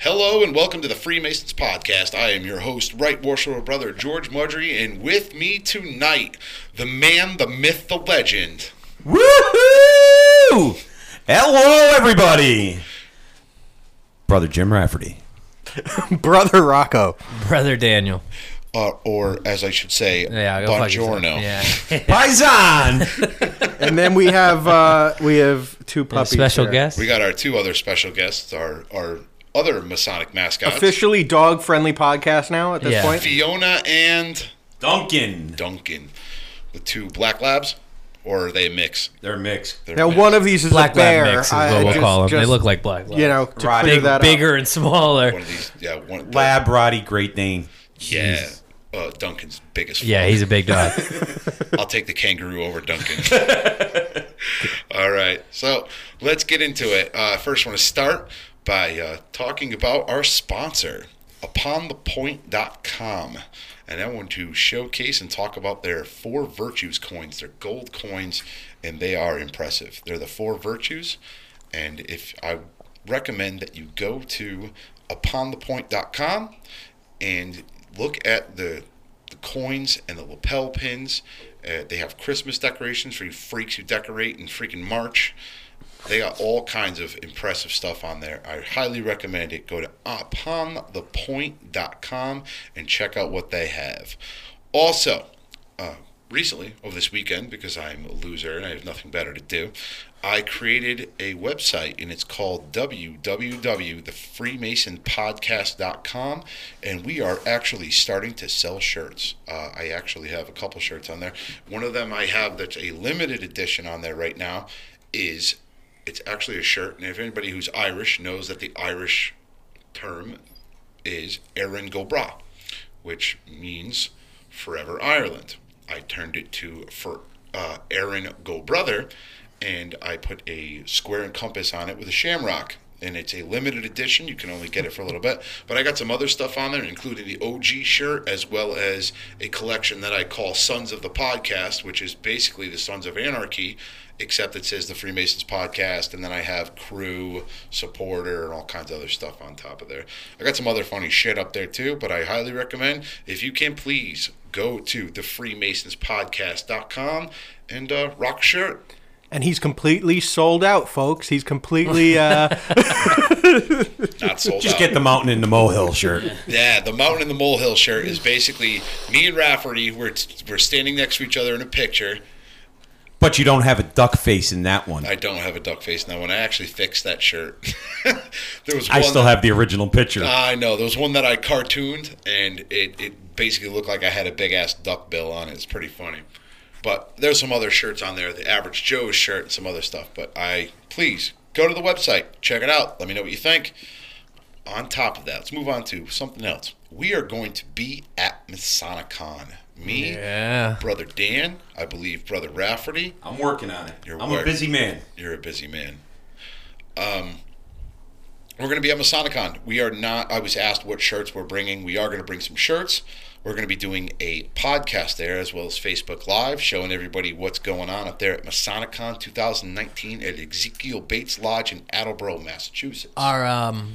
Hello and welcome to the Freemasons Podcast. I am your host, Right Worshipful Brother George Mudry, and with me tonight, the man, the myth, the legend. Woohoo! Hello, everybody. Brother Jim Rafferty. Brother Rocco. Brother Daniel. Uh, or, as I should say, Yeah, go fuck yourself. Buongiorno. Yeah. Paisan. And then we have uh, we have two puppies. Special here. guest. We got our two other special guests, our, our other Masonic mascots, Officially dog friendly podcast now at this Yeah. point. Fiona and Duncan. Duncan, the two black labs, or are they a mix? They're mixed. They're Now mixed. one of these is Black a bear. lab mix is I- what we'll just- call them. They just, look like black labs. you know to Right. clear Big, that bigger and smaller. one of these, yeah, one Lab Roddy, great name. Yeah, uh, Duncan's biggest. Yeah, fuck. he's a big dog. I'll take the kangaroo over Duncan. All right, so let's get into it. Uh, first, I want to start by uh, talking about our sponsor, UponThePoint.com. And I want to showcase and talk about their four virtues coins. They're gold coins, and they are impressive. They're the four virtues, and if I recommend that you go to UponThePoint.com and look at the the coins and the lapel pins. Uh, they have Christmas decorations for you freaks who decorate in freaking March. They got all kinds of impressive stuff on there. I highly recommend it. Go to uponthepoint.com and check out what they have. Also, uh, recently, over this weekend, because I'm a loser and I have nothing better to do, I created a website and it's called www.thefreemasonpodcast.com and we are actually starting to sell shirts. Uh, I actually have a couple shirts on there. One of them I have that's a limited edition on there right now is it's actually a shirt and if anybody who's Irish knows that the Irish term is Erin Go Bragh, which means Forever Ireland. I turned it to for uh, Aaron Go Brother, and I put a square and compass on it with a shamrock. And it's a limited edition. You can only get it for a little bit. But I got some other stuff on there, including the OG shirt, as well as a collection that I call Sons of the Podcast, which is basically the Sons of Anarchy, except it says the Freemasons Podcast. And then I have crew, supporter, and all kinds of other stuff on top of there. I got some other funny shit up there too, but I highly recommend if you can please go to the freemasonspodcast.com and uh, rock shirt. And he's completely sold out, folks. He's completely uh, Not sold Just out. get the mountain in the molehill shirt. Yeah, the mountain in the molehill shirt is basically me and Rafferty. We're we're standing next to each other in a picture. But you don't have a duck face in that one. I don't have a duck face now. When I actually fixed that shirt, there was. I still that- have the original picture. I know there was one that I cartooned, and it, it basically looked like I had a big ass duck bill on it. It's pretty funny. But there's some other shirts on there, the average Joe's shirt and some other stuff. But I please go to the website, check it out. Let me know what you think. On top of that, let's move on to something else. We are going to be at Masonicon. Me, yeah. brother Dan, I believe brother Rafferty. I'm working on it. You're I'm work- a busy man. You're a busy man. Um, we're going to be at Masonicon. We are not. I was asked what shirts we're bringing. We are going to bring some shirts. We're going to be doing a podcast there as well as Facebook Live, showing everybody what's going on up there at Masonicon 2019 at Ezekiel Bates Lodge in Attleboro, Massachusetts. Are um,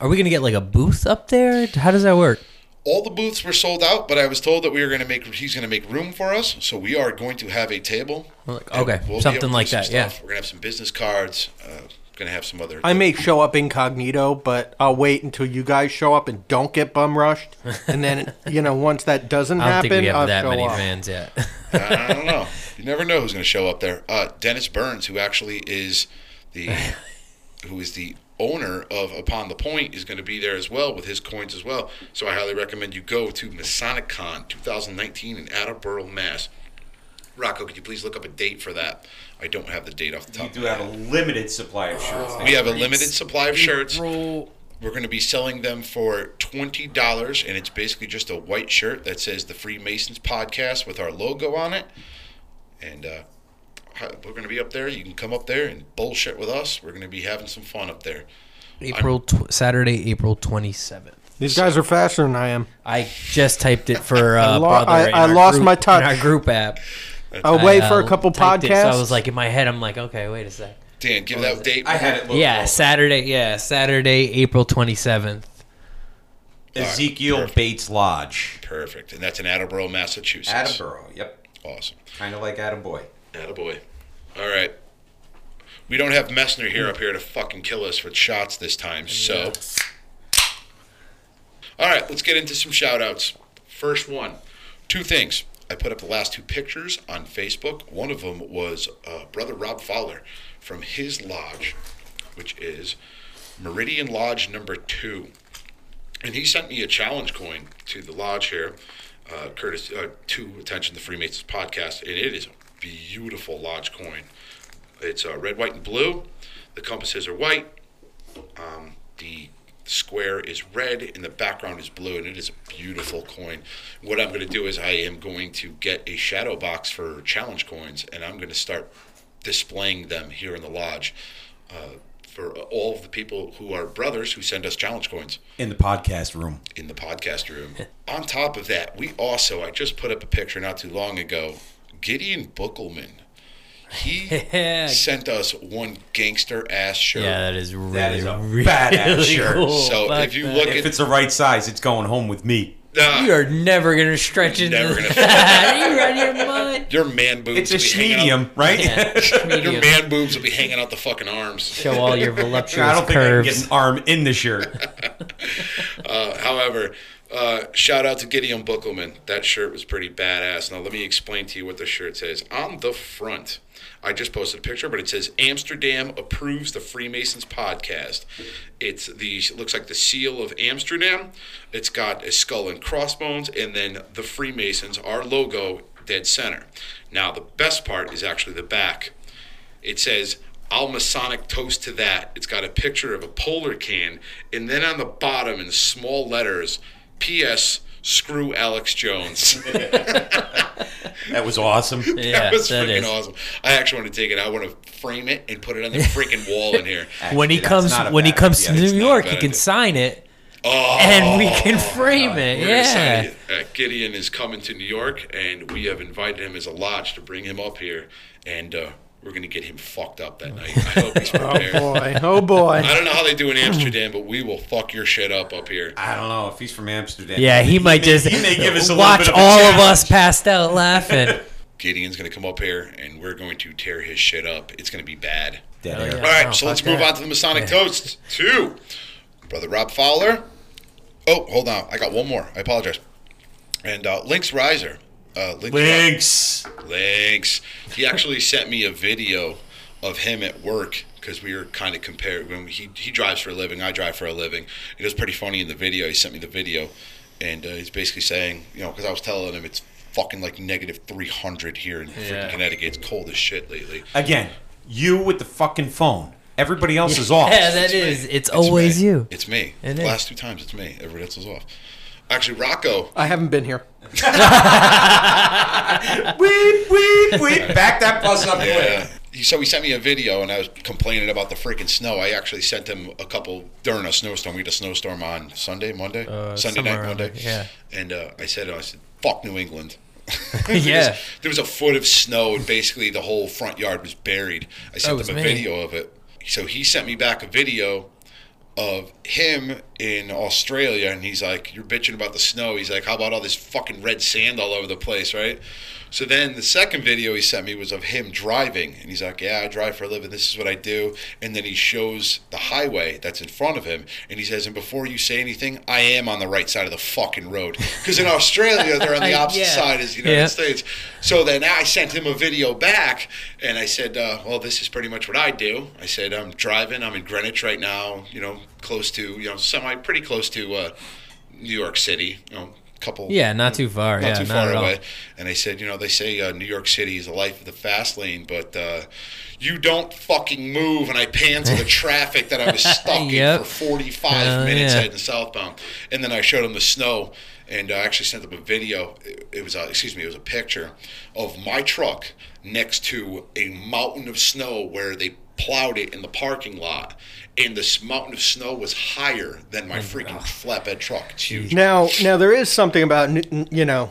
are we gonna get like a booth up there? How does that work? All the booths were sold out, but I was told that we were going to make. He's going to make room for us, so we are going to have a table. Like, okay, we'll something like some that, yeah. We're going to have some business cards. Uh, going to have some other. I may show up incognito, but I'll wait until you guys show up and don't get bum rushed. And then, you know, once that doesn't I don't happen, think we have I'll that many up. fans yet. I don't know. You never know who's going to show up there. Uh, Dennis Burns, who actually is the who is the owner of Upon the Point, is going to be there as well with his coins as well. So I highly recommend you go to MasoniCon 2019 in Attleboro, Mass. Rocco, could you please look up a date for that? I don't have the date off the You top. do have a limited supply of shirts. We have a limited supply of shirts. We're going to be selling them for twenty dollars, and it's basically just a white shirt that says the Freemasons Podcast with our logo on it. And uh, hi- we're going to be up there. You can come up there and bullshit with us. We're going to be having some fun up there. April tw- Saturday, April twenty seventh. These guys are faster than I am. I just typed it for uh, lo- brother. I- I lost group- my touch. in our group app. I'll I, wait uh, for a couple typed it, podcasts. so I was like in my head, I'm like, okay, wait a sec. Dan, give that date. I had it. looked Yeah, over. Saturday. Yeah, Saturday, April twenty seventh. Ezekiel Perfect. Bates Lodge. Perfect. And that's in Attleboro, Massachusetts. Attleboro. Yep. Awesome. Kind of like Adam Attaboy. Attaboy. All right. We don't have Messner here up here to fucking kill us with shots this time, so. All right, let's get into some shout outs. First one two things. I put up the last two pictures on Facebook. One of them was uh, Brother Rob Fowler from his lodge, which is Meridian Lodge number two. And he sent me a challenge coin to the lodge here, uh, Curtis, uh, to Attention the Freemasons podcast, and it is a beautiful lodge coin. It's uh, red, white, and blue. The compasses are white. Um, the square is red, and the background is blue, and it is a beautiful coin. What I'm going to do is I am going to get a shadow box for challenge coins, and I'm going to start displaying them here in the lodge. Uh, for all of the people who are brothers who send us challenge coins In the podcast room. in the podcast room. On top of that, we also, I just put up a picture not too long ago. Gideon Buckelman. He Yeah. sent us one gangster ass shirt. Yeah, that is really That is a really badass shirt. cool. So Fuck if you that. look If it's the right size, it's going home with me. Ah, you are never gonna stretch into Never gonna- that. You're out of your mind. your man boobs It's a will be hanging out- medium, right? Yeah, Your man boobs will be hanging out the fucking arms. Show all your voluptuous I don't think I can curves. get an arm in the shirt. Uh, however, uh, shout out to Gideon Buckelman. That shirt was pretty badass. Now let me explain to you what the shirt says. On the front, I just posted a picture, but it says Amsterdam approves the Freemasons podcast. It's the it looks like the seal of Amsterdam. It's got a skull and crossbones, and then the Freemasons, our logo, dead center. Now the best part is actually the back. It says I'll Masonic toast to that. It's got a picture of a polar can, and then on the bottom in small letters, P.S. Screw Alex Jones. That was awesome. Yeah, that was that freaking is. awesome. I actually want to take it. I want to frame it and put it on the freaking wall in here. When he comes when he bad comes to. New It's York, he can idea. sign it, Oh, and we can frame it. we're Yeah. excited. Uh, Gideon is coming to New York, and we have invited him as a lodge to bring him up here, and uh, we're going to get him fucked up that night. I hope he's prepared. Oh boy, oh boy. I don't know how they do in Amsterdam, but we will fuck your shit up up here. I don't know if he's from Amsterdam. Yeah, he might may- just he may give us a little watch bit of a all of us passed out laughing. Gideon's going to come up here, and we're going to tear his shit up. It's going to be bad. Dead Oh, yeah. All right, Oh, so let's move on to the Masonic toast. Two, brother Rob Fowler. Oh, hold on, I got one more. I apologize. And uh, Lynx Riser. Uh, Lynx Links. Lynx. He actually sent me a video of him at work because we were kind of compared. When he he drives for a living, I drive for a living. It was pretty funny in the video. He sent me the video, and uh, he's basically saying, you know, because I was telling him it's fucking like negative three hundred here in freaking Yeah. Connecticut. It's cold as shit lately. Again, you with the fucking phone. Everybody else is off. Yeah, that It's me. is. It's, always me. you. It's me. It the is. last two times, it's me. Everybody else is off. Actually, Rocco. I haven't been here. Weep, weep, weep. Back that bus up. Yeah. He, so he sent me a video, and I was complaining about the freaking snow. I actually sent him a couple during a snowstorm. We had a snowstorm on Sunday, Monday, Uh, Sunday night, around Monday. there, And uh, I said, I said, "Fuck New England." Yeah. Because there was a foot of snow, and basically the whole front yard was buried. I sent him a me. video of it. So he sent me back a video of him in Australia, and he's like, "You're bitching about the snow." He's like, "How about all this fucking red sand all over the place, right?" So then the second video he sent me was of him driving, and he's like, "Yeah, I drive for a living. This is what I do." And then he shows the highway that's in front of him, and he says, "And before you say anything, I am on the right side of the fucking road." Because in Australia, they're on the opposite Yeah. side as the United Yeah. States. So then I sent him a video back, and I said, uh, "Well, this is pretty much what I do." I said, "I'm driving. I'm in Greenwich right now. You know, close to you know, semi, pretty close to uh, New York City. You know, a couple. Yeah, not too far. Not yeah, too far away. And they said, you know, they say uh, New York City is the life of the fast lane, but uh, you don't fucking move. And I panned to the traffic that I was stuck Yep. in for 45 Hell minutes yeah. heading southbound. And then I showed them the snow, and I actually sent him a video. It, it was, a, excuse me, it was a picture of my truck next to a mountain of snow where they plowed it in the parking lot. And this mountain of snow was higher than my oh, freaking flatbed truck. It's huge. Now, now there is something about n- n- you know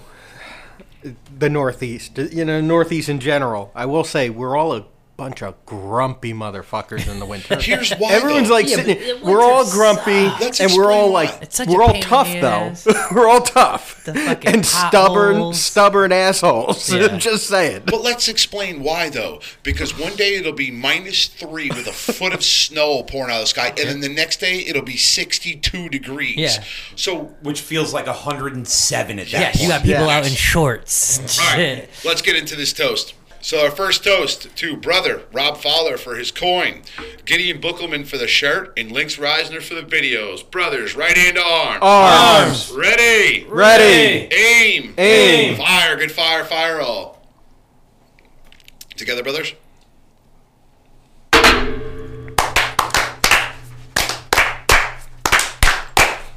the Northeast. You know, Northeast in general. I will say we're all a bunch of grumpy motherfuckers in the winter. Here's why. Everyone's though. like Yeah, sitting. but We're all grumpy, Let's and we're all like, It's such a we're all tough though. we're all tough and stubborn, potholes. stubborn assholes. Yeah. Just saying. But let's explain why, though. Because one day it'll be minus three with a foot of snow pouring out of the sky, and then the next day it'll be 62 degrees. Yeah. So, Which feels like 107 at that Yeah, point. you got people Yeah. out in shorts. all right, let's get into this toast. So, our first toast to brother Rob Fowler for his coin, Gideon Buckelman for the shirt, and Lynx Reisner for the videos. Brothers, right hand to arm. Arms. Ready. Ready. Aim. Aim. Fire. Good fire. Fire all. Together, brothers.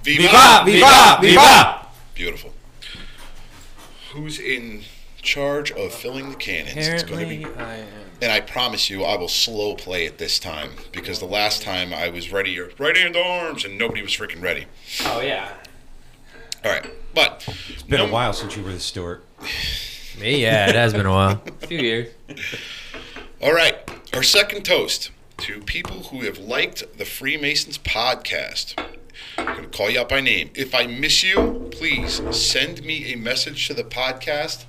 Viva! Viva! Viva! Beautiful. Who's in charge of filling the cannons? It's going to be, Apparently, I am. and I promise you, I will slow play it this time because the last time I was ready, your right hand arms, and nobody was freaking ready. Oh yeah. All right, but It's been a while since you were the steward. Me, yeah, it has been a while. A few years. All right, our second toast to people who have liked the Freemasons podcast. I'm going to call you out by name. If I miss you, please send me a message to the podcast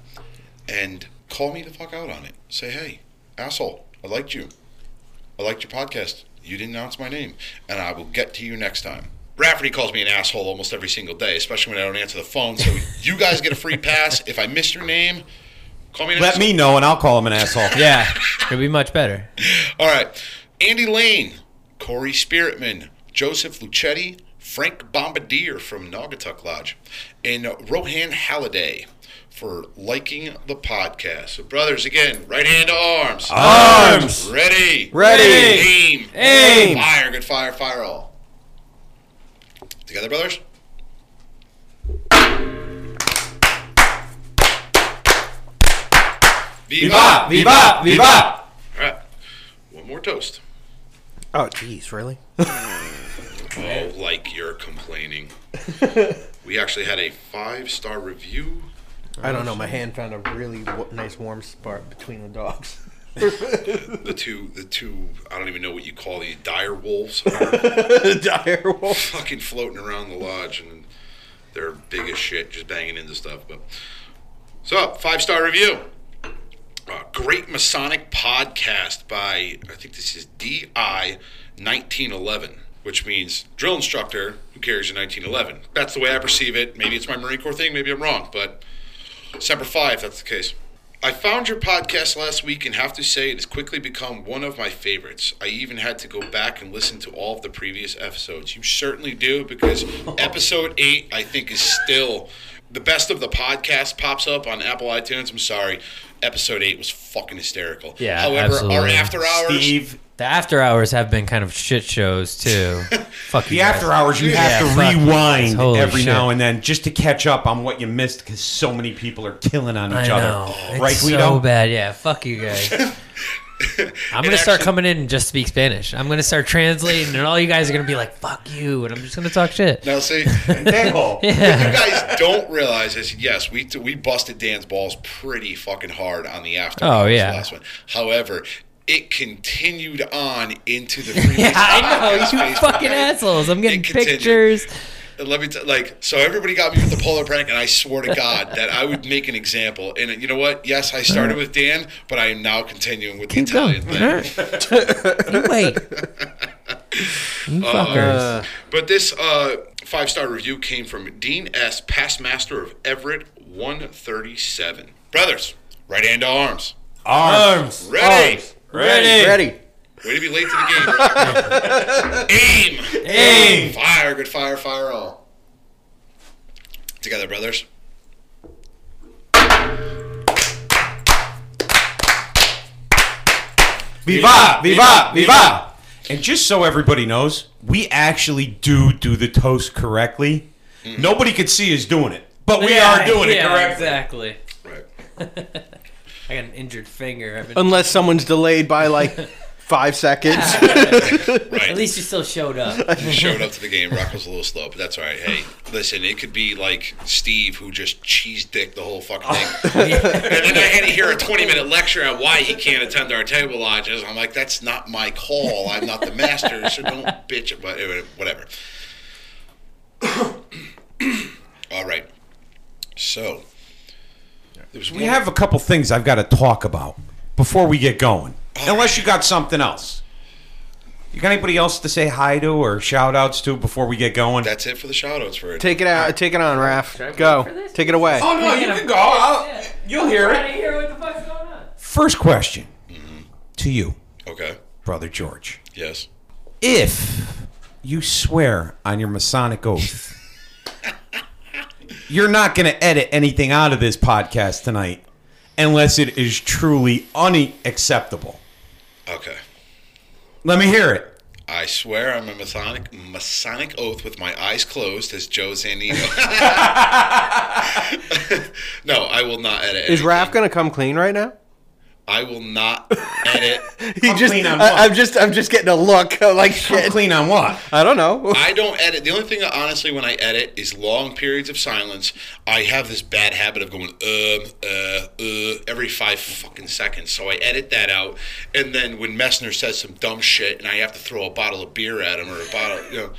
and call me the fuck out on it. Say, hey, asshole, I liked you. I liked your podcast. You didn't announce my name, and I will get to you next time. Rafferty calls me an asshole almost every single day, especially when I don't answer the phone. So you guys get a free pass. If I miss your name, call me an Let asshole. me know and I'll call him an asshole. Yeah, it'd be much better. All right. Andy Lane, Corey Spiritman, Joseph Lucetti, Frank Bombardier from Naugatuck Lodge, and Rohan Halliday for liking the podcast. So, brothers, again, right hand to arms. Arms. Ready. Ready. Aim. Aim. Fire. Good fire. Fire all. Together, brothers. Viva! Viva! Viva! All right. One more toast. Oh, jeez, really? Oh, like you're complaining. we actually had a five star review. I don't know. My hand found a really w- nice warm spot between the dogs. The two, the two, I don't even know what you call these dire wolves, are the Dire wolf. fucking floating around the lodge, and they're big as shit, just banging into stuff. But so, five star review. Uh, great Masonic podcast by I think this is DI 1911, which means drill instructor who carries a 1911. That's the way I perceive it. Maybe it's my Marine Corps thing. Maybe I'm wrong, but Semper Fi, if that's the case. I found your podcast last week and have to say it has quickly become one of my favorites. I even had to go back and listen to all of the previous episodes. You certainly do because episode 8 I think is still the best of the podcast pops up on Apple iTunes. I'm sorry. Episode 8 was fucking hysterical. Yeah, However, our absolutely. after hours Steve, The after hours have been kind of shit shows too. Fuck you the guys. after hours you have Yeah, to rewind every shit. now and then just to catch up on what you missed because so many people are killing on I each know. other. It's right, so Guido? bad. Yeah, fuck you guys. I'm gonna start actually- coming in and just speak Spanish. I'm gonna start translating, and all you guys are gonna be like, "Fuck you," and I'm just gonna talk shit. Now, see, Dejo. you guys don't realize is yes, we we busted Dan's balls pretty fucking hard on the after Oh, yeah. last one. However, it continued on into the Freemasons Yeah, I know. You fucking assholes. I'm getting pictures. And let me t- like so everybody got me with the polar prank, and I swore to God that I would make an example. And you know what? Yes, I started with Dan, but I am now continuing with the Keep going. Italian thing. All right. you wait. You fuckers. Uh, But this uh, five star review came from Dean S., past master of Everett 137. Brothers, right hand to arms. Arms. Ready. arms. Ready. Ready. Way to be late to the game. Aim. Aim. Fire. Good fire. Fire all. Together, brothers. Viva! Viva! Viva! And just so everybody knows, we actually do do the toast correctly. Hmm. Nobody could see us doing it, but we Yeah, are doing it correctly. Exactly. Right. I got an injured finger. Been Unless someone's delayed by like five seconds. At least you still showed up. He showed up to the game. Rock was a little slow, but that's all right. Hey, listen, it could be like Steve who just cheese dick the whole fucking thing. Oh, and then I had to hear a 20 minute lecture on why he can't attend our table lodges. I'm like, that's not my call. I'm not the master, so don't bitch. But anyway, whatever. all right. So, We one- have a couple things I've got to talk about before we get going. Unless you got something else. You got anybody else to say hi to or shout outs to before we get going? That's it for the shout outs for it. take it out. Take it on, Raph. Go. Take it away. oh, no, you can go. I'll- you'll hear it. hear what the fuck's going on. First question to you, Okay. Brother George. Yes. If you swear on your Masonic oath, you're not going to edit anything out of this podcast tonight unless it is truly unacceptable. Okay. Let me hear it. I swear I'm a Masonic Masonic oath with my eyes closed as Joe Zanino. no, I will not edit. Is anything. Raph gonna come clean right now? I will not edit. He Come just. clean on I, what? I'm just. I'm just getting a look like shit. I'm clean on what? I don't know. I don't edit. The only thing that honestly when I edit is long periods of silence. I have this bad habit of going um uh uh every five fucking seconds. So I edit that out, and then when Messner says some dumb shit, and I have to throw a bottle of beer at him or a bottle, you know.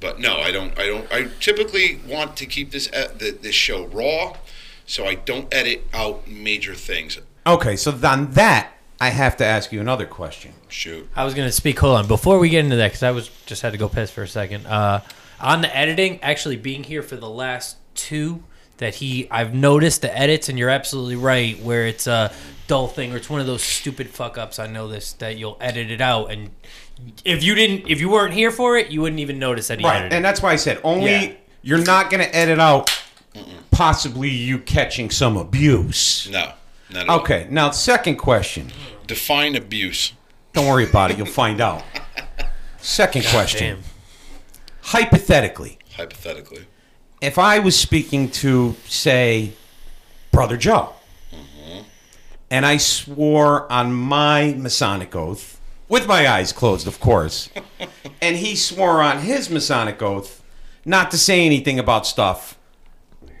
But no, I don't. I don't. I typically want to keep this uh, the, this show raw, so I don't edit out major things. Okay, so on that, I have to ask you another question. Shoot. I was gonna speak. Hold on, before we get into that, because I was just had to go piss for a second. Uh, on the editing, actually being here for the last two, that he, I've noticed the edits, and you're absolutely right, where it's a dull thing or it's one of those stupid fuck ups. I know this that you'll edit it out, and if you didn't, if you weren't here for it, you wouldn't even notice that he Right, edited. and that's why I said only Yeah. you're not going to edit out possibly you catching some abuse. No. Not at all. Okay, now second question. Define abuse. Don't worry about it. You'll find out. Second question. Damn. Hypothetically, Hypothetically. if I was speaking to, say, Brother Joe, mm-hmm. and I swore on my Masonic oath, with my eyes closed, of course, and he swore on his Masonic oath not to say anything about stuff,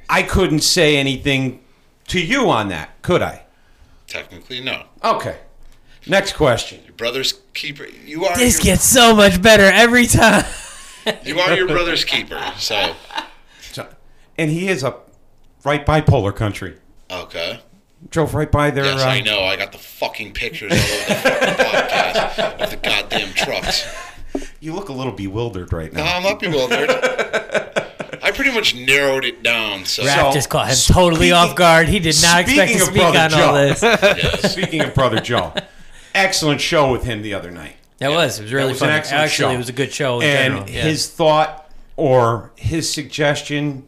I couldn't say anything to you on that, could I? Technically, no. Okay. Next question. Your brother's keeper. You are. This your, gets so much better every time. You are your brother's keeper. So So- And he is a right bipolar country. okay. Drove right by there. Yes, uh, I know. I got the fucking pictures all over the fucking podcast of the goddamn trucks. You look a little bewildered right No, now. I'm not bewildered. I pretty much narrowed it down. So, Raph So, just caught him totally speaking- off guard. He did not expect speaking to of speak Brother on all Joe. this. yes. Speaking of Brother Joe, excellent show with him the other night. That was. It was really was an fun. excellent Actually, show. it was a good show in and general. Yeah. his thought or his suggestion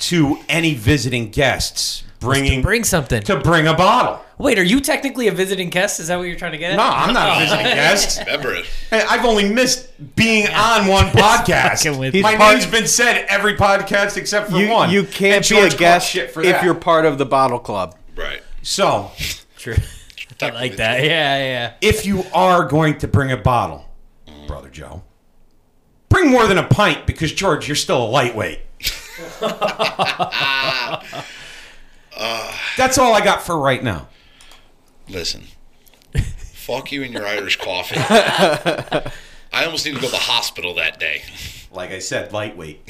to any visiting guests bringing bring something. to bring a bottle. Wait, are you technically a visiting guest? Is that what you're trying to get at? No, I'm not a oh. visiting guest. Remember it. Hey, I've only missed being on one podcast. fucking with you. My He's part- name's been said every podcast except for You, one. you And can't be George a caught guest shit for if that. you're part of the bottle club. Right. so. True. I like that. Yeah, yeah. if you are going to bring a bottle, brother Joe, bring more than a pint because George, you're still a lightweight. That's all I got for right now. Listen. Fuck you and your Irish coffee. I almost need to go to the hospital that day. Like I said, lightweight.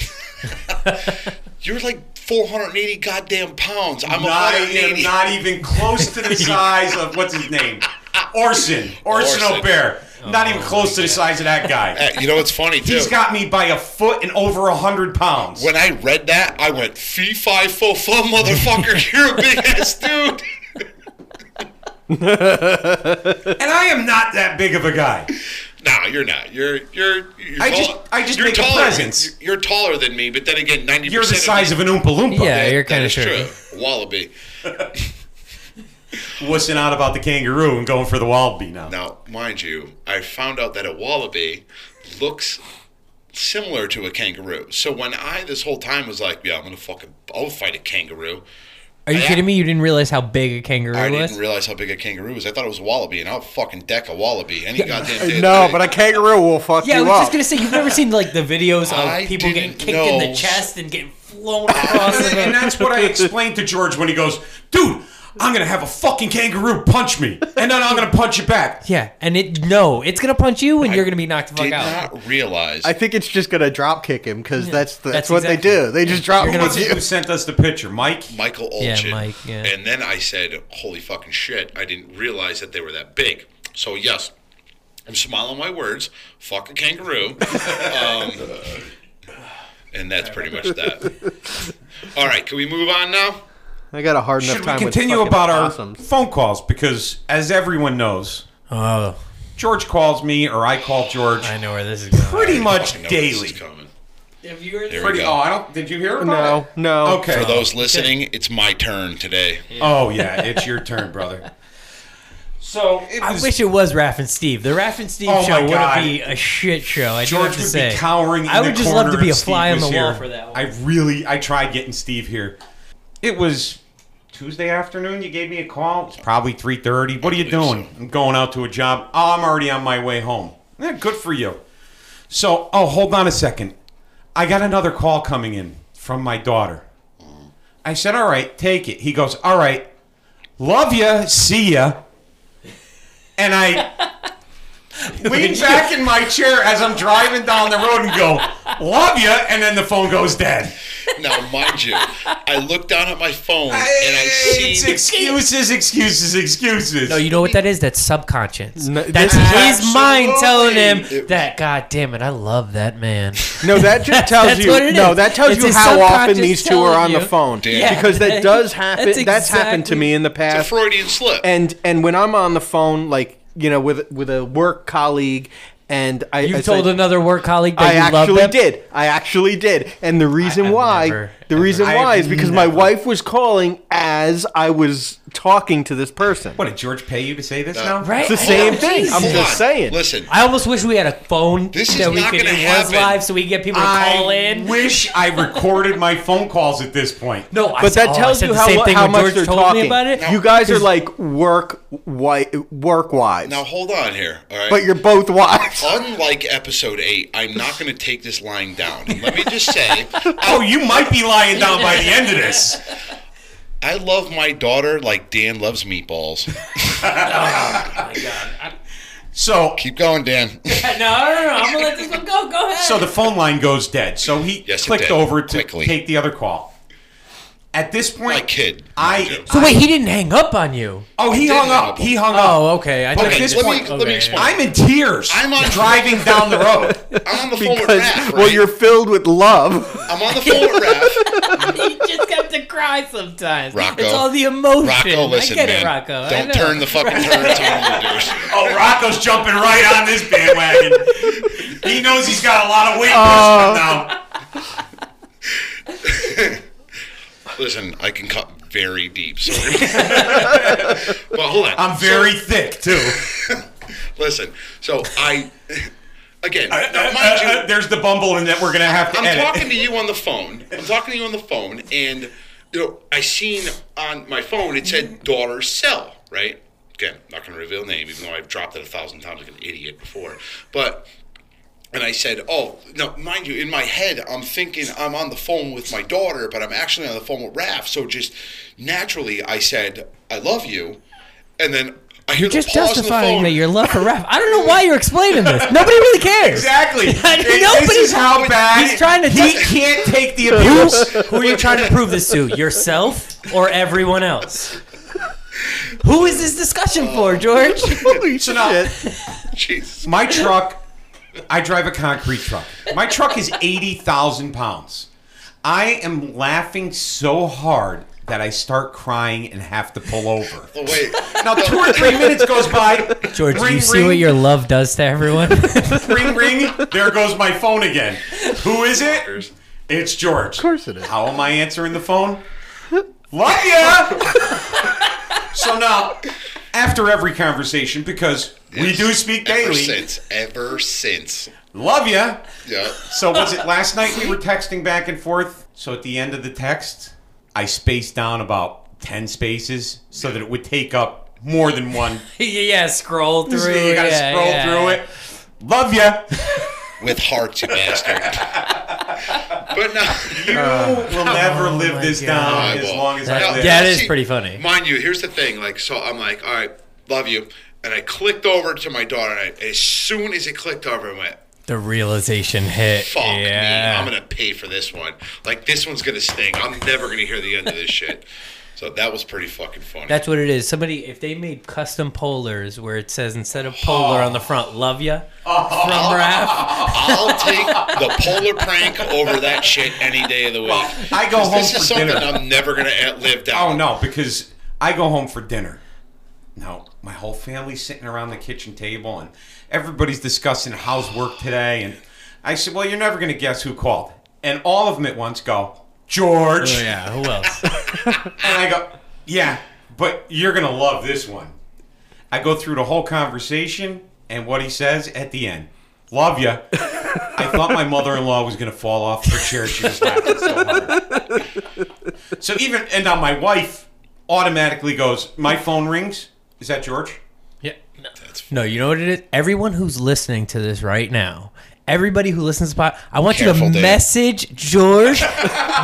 You're like 480 goddamn pounds. I'm Not, 180. not even close to the size of what's his name, Orson, Orson, Orson. O'Bear. Oh, not even close to the size of that guy. You know what's funny too? He's got me by a foot and over a hundred pounds. when I read that, I went, fee fi fo fum, motherfucker. You're a big ass dude. And I am not that big of a guy. No, you're not. You're you're. you're I tall- just- I just you're make a taller, presence. You're taller than me, but then again, ninety. You're the size of an Oompa Loompa. Yeah, you're kind of is sure. true. Wallaby. wussing out about the kangaroo and going for the wallaby now. Now, mind you, I found out that a wallaby looks similar to a kangaroo. So when I this whole time was like, yeah, I'm gonna fucking, I'll fight a kangaroo. Are you I- kidding me? You didn't realize how big a kangaroo I was? I didn't realize how big a kangaroo was. I thought it was a wallaby, and I'll fucking deck a wallaby. Any goddamn day. No, but a kangaroo will fuck you up. yeah, I was up. just gonna say you've never seen like the videos of I people getting didn't kicked in the chest and getting flown across the and that's what I explained to George when he goes, dude, I'm gonna have a fucking kangaroo punch me, and then I'm gonna punch it back. Yeah, and it no, it's gonna punch you and you're gonna be knocked the fuck did out. not realize. I think it's just gonna drop kick him because that's the, that's, That's what exactly- they do. They just drop Who kick was it you. who sent us the picture, Mike? Michael Yeah, Mike, yeah. And then I said, "Holy fucking shit! I didn't realize that they were that big." So yes, I'm smiling my words. Fuck a kangaroo. um, and that's pretty much that. All right, can we move on now? I got a hard enough Should we time. continue with fucking about our possums. phone calls? Because as everyone knows, Oh, George calls me or I call George I know where this is going. pretty much know this daily. is coming. Have you heard Here we Pretty. go. Oh, I don't. Did you hear about No, it? no. Okay. For those listening, it's my turn today. Oh yeah, it's your turn, brother. So it I was, wish it was Raph and Steve. The Raph and Steve Oh show my would be a shit show. I do George have to would say. be cowering. In I would the just love corner to be a Steve fly on was the wall here. for that one. I really, I tried getting Steve here. It was Tuesday afternoon. You gave me a call. It's probably three thirty. What are you doing? I'm going out to a job. Oh, I'm already on my way home. Yeah, good for you. So, oh, hold on a second. I got another call coming in from my daughter. I said, "All right, take it." He goes, "All right, love you, see ya." And I lean back in my chair as I'm driving down the road and go, "Love you," and then the phone goes dead. Now, mind you, I look down at my phone and I It's see. excuses, excuses, excuses. No, you know what that is? That's subconscious. No, That's this his mind telling him that. God damn it, I love that man. No, that just tells That's you. what it no, is. that tells It's you his how often subconscious these two are telling on the you. phone. Yeah. Because that does happen. That's That's, happened to exactly- me in the It's a past. Freudian slip. and and when I'm on the phone, like you know, with with a work colleague, and I You I told said, another work colleague that I you actually did. I actually did. And the reason I've why, never, the reason I why have is because my never. wife was calling as I was talking to this person. What did George pay you to say this now? Right? It's the I know, same thing. I'm Hold just on. saying. Listen, I almost wish we had a phone This is that we not could gonna was happen. live so we could get people to call I in. wish I recorded my phone calls at this point. No, I But said- that oh, I tells said you the how, thing how when much George they're told talking. me about it. You guys are like work wi- work wives, now hold on here. All right. but you're both wives. Unlike episode eight, I'm not going to take this lying down. And let me just say, Oh, you might be lying down by the end of this. I love my daughter like Dan loves meatballs. Oh, so, Keep going, Dan. no, no, no, I'm gonna let this one go. Go ahead. so the phone line goes dead. So he Yes, clicked over to Quickly. take the other call. At this point, My kid. I so wait, he didn't hang up on you. oh he hung up. up. He hung up. Oh, okay. I But thought at you this just- let me- point, let me okay. explain. I'm in tears. I'm on- driving down the road. I'm on the phone with Because Raph. well, you're filled with love. I'm on the phone with Raph. he just got to cry sometimes. Rocco. It's all the emotion. Rocco, listen, I get man. it, Rocco. I Don't know. turn the fucking turrets on you, dude. Oh, Rocco's jumping right on this bandwagon. he knows he's got a lot of weight Uh, pushing him now. Listen, I can cut very deep. So. well, hold on. I'm very thick too. Listen, so I, again, Uh, now uh, mind you, uh, there's the bumble in that we're gonna have to I'm edit. talking to you on the phone. I'm talking to you on the phone, and you know, I seen on my phone it said daughter cell, right? Again, not going to reveal name, even though I've dropped it a thousand times like an idiot before. But and I said, "Oh, no, mind you, in my head, I'm thinking I'm on the phone with my daughter, but I'm actually on the phone with Raph." So just naturally, I said, "I love you," and then I hear Just the pause justifying in the phone. that your love for Raph. I don't know why you're explaining this. Nobody really cares. Exactly. Nobody- this is how bad He's trying to He just- can't take the abuse. Who are you trying to prove this to? Yourself or everyone else? Who is this discussion for, oh. George? Holy So now- shit. Jesus. My truck, I drive a concrete truck. My truck is 80,000 pounds. I am laughing so hard that I start crying and have to pull over. Oh, wait. Now, two or three minutes goes by. George, do ring, you see ring, what your love does to everyone? ring, ring. There goes my phone again. Who is it? It's George. Of course it is. How am I answering the phone? Love ya. so now, after every conversation, because we do speak Ever daily, since. Ever since. love ya. Yeah. So was it last night we were texting back and forth? So at the end of the text, I spaced down about ten spaces so that it would take up more than one. yeah, scroll through. So you gotta yeah, scroll yeah. through it. Love ya. with hearts, you bastard. but no, You uh, will never oh live Oh my this God. down I as will. long as That- I live. that is See, pretty funny. Mind you, here's the thing. Like, so I'm like, all right, love you, and I clicked over to my daughter, and I, as soon as it clicked over, I went, The realization hit. fuck me. I'm gonna pay for this one. Like, this one's gonna sting. I'm never gonna hear the end of this shit. So that was pretty fucking funny. That's what it is. Somebody, if they made custom polars where it says instead of polar on the front, "Love ya" from Raph. I'll take the polar prank over that shit any day of the week. I go home This is for something dinner. I'm never gonna live Oh no, because I go home for dinner. No, my whole family's sitting around the kitchen table and everybody's discussing how's work today. And I said, "Well, you're never going to guess who called." And all of them at once go, "George." Oh yeah, who else? And I go, "Yeah, but you're to love this one." I go through the whole conversation and what he says at the end. Love you. I thought my mother-in-law was to fall off her chair. She was laughing so hard. So even and now my wife automatically goes. My phone rings. Is that George? Yeah. No. no, you know what it is? Everyone who's listening to this right now, everybody who listens to the pod, I want Careful, you to Dan. message George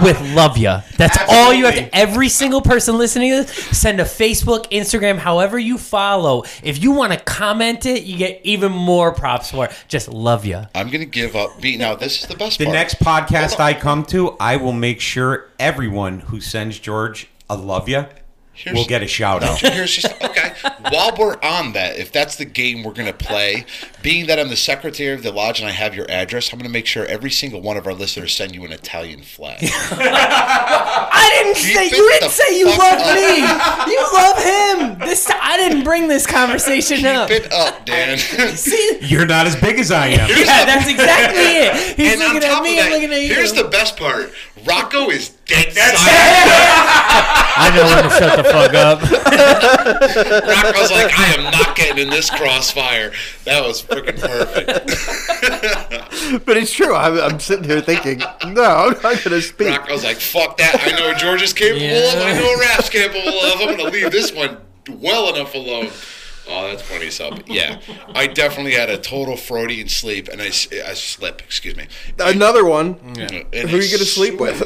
with love ya. That's all you have to. Every single person listening to this, send a Facebook, Instagram, however you follow. If you want to comment it, you get even more props for it. Just love ya. I'm gonna give up. Beat now. This is the best The part. next podcast I come to, I will make sure everyone who sends George a love ya Here's- will get a shout out. Here's just okay. While we're on that, if that's the game we're gonna play, being that I'm the secretary of the lodge and I have your address, I'm gonna make sure every single one of our listeners send you an Italian flag. I didn't say you didn't say you love up. me. You love him. This I didn't bring this conversation up. Keep it up, Dan. See, You're not as big as I am. yeah, that's exactly it. He's and on looking top at me. of I'm looking at you. here's the best part. Rocco is dead That's silent. I know when to shut the fuck up. Rocco's like, I am not getting in this crossfire. That was freaking perfect. But it's true. I'm, I'm sitting here thinking, no, I'm not going to speak. Rocco's like, fuck that. I know what George is capable of. I know what Raph's capable of. I'm going to leave this one well enough alone. Oh, that's funny stuff. Yeah, I definitely had a total Freudian sleep and I, I slip. Excuse me. Another one. And Who are you going to sleep with?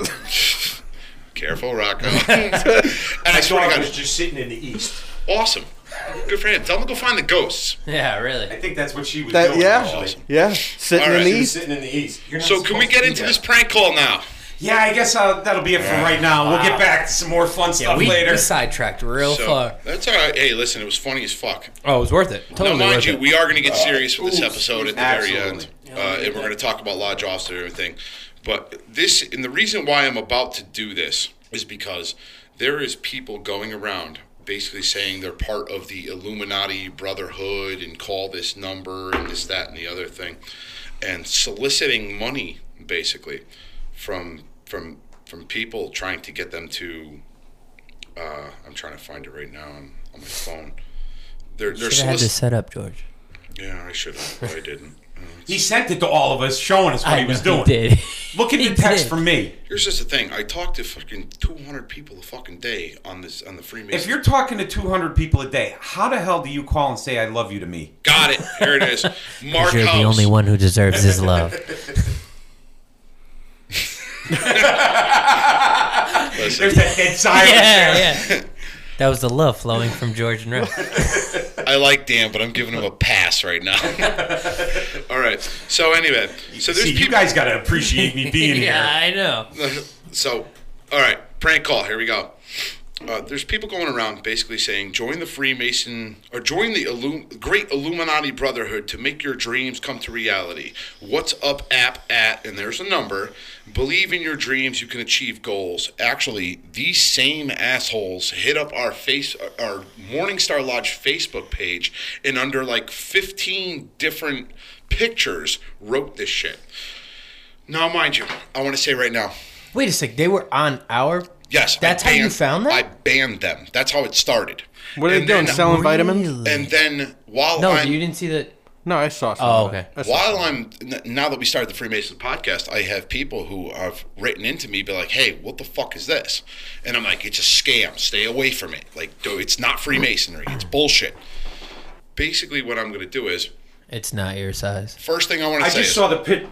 Careful, Rocco. and I swear to God, just sitting in the east. awesome. Good for him. Tell him to go find the ghosts. Yeah, really. I think that's what she was That, doing. yeah. actually. Awesome. Yeah. Sitting All right. in She the was east. sitting in the east. You're not So can we supposed get do into that. this prank call now? Yeah, I guess uh, that'll be it for right now. We'll get back to some more fun Yeah, stuff we, later. we sidetracked real So far. that's all right. Hey, listen, it was funny as fuck. Oh, it was worth it. Totally now, mind worth you, it. we are going to get serious with this episode at the very absolutely. end, uh, and we're going to talk about lodge officer and everything. But this, and the reason why I'm about to do this is because there is people going around basically saying they're part of the Illuminati Brotherhood and call this number and this, that, and the other thing, and soliciting money basically from from from people trying to get them to. Uh, I'm trying to find it right now on, on my phone. They're, they're Should have had solic- this set up, George. yeah, I should have, but I didn't. Uh, He sent it to all of us, showing us what I he was know doing. he did. Look at He the text did. from me. Here's just the thing: I talk to fucking 200 people a fucking day on this on the Freemason. If you're talking to 200 people a day, how the hell do you call and say I love you to me? got it, here it is. Mark You're House. the only one who deserves his love. Listen, There's that dead silence yeah, there. yeah. That was the love flowing from George and Ralph. I like Dan, but I'm giving him a pass right now. All right. So anyway, so there's See, you guys got to appreciate me being yeah, here. Yeah, I know. so, all right, prank call. Here we go. Uh, there's people going around basically saying, join the Freemason or join the Great Illuminati Brotherhood to make your dreams come to reality. What's up, app at, and there's a number. Believe in your dreams, you can achieve goals. Actually, these same assholes hit up our face, our Morningstar Lodge Facebook page, and under like 15 different pictures, wrote this shit. Now, mind you, I want to say right now, Wait a sec. They were on our. Yes, That's I how you banned- found them? I banned them. That's how it started. What are they And doing? then- Selling vitamins? And then while No, I'm you didn't see that. No, I saw. Some Oh, okay. Saw While some. I'm now that we started the Freemasons podcast, I have people who have written into me, be like, "Hey, what the fuck is this?" And I'm like, "It's a scam. Stay away from it. Like, it's not Freemasonry. It's bullshit." Basically, what I'm going to do is It's not your size. first thing I want to say, I just is, saw the pit.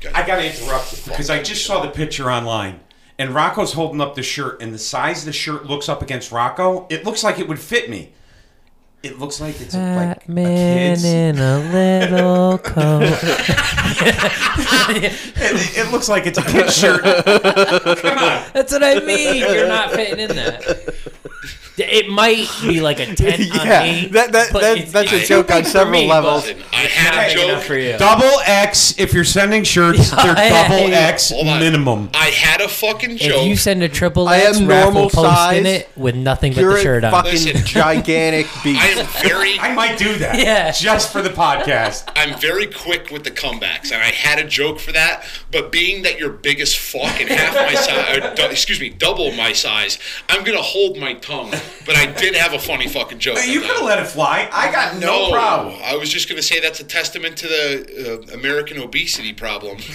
Go I gotta interrupt you because I just saw the picture online, and Rocco's holding up the shirt, and the size of the shirt looks up against Rocco. It looks like it would fit me. It looks like it's like a kid's. in a little coat. It, it looks like it's a kid's shirt. Come on. That's what I mean. You're not fitting in that. It might be like a ten on Yeah, eight. that- that- but that- it's- that's a joke on several me, levels. Listen, I had a joke. for you. Double X if you're sending shirts. They're Yeah. double X minimum. I had a fucking joke. If joke. you send a triple I X, am Raph will normal post size. in it with nothing but the shirt a on. fucking Listen. gigantic beast. I am very I might do that. Yeah. Just for the podcast. I'm very quick with the comebacks, and I had a joke for that. But being that you're biggest as fuck and half my size, or excuse me, double my size, I'm gonna hold my tongue. But I did have a funny fucking joke. You could have let it fly. I got no, No, problem. I was just gonna say that's a testament to the uh, American obesity problem.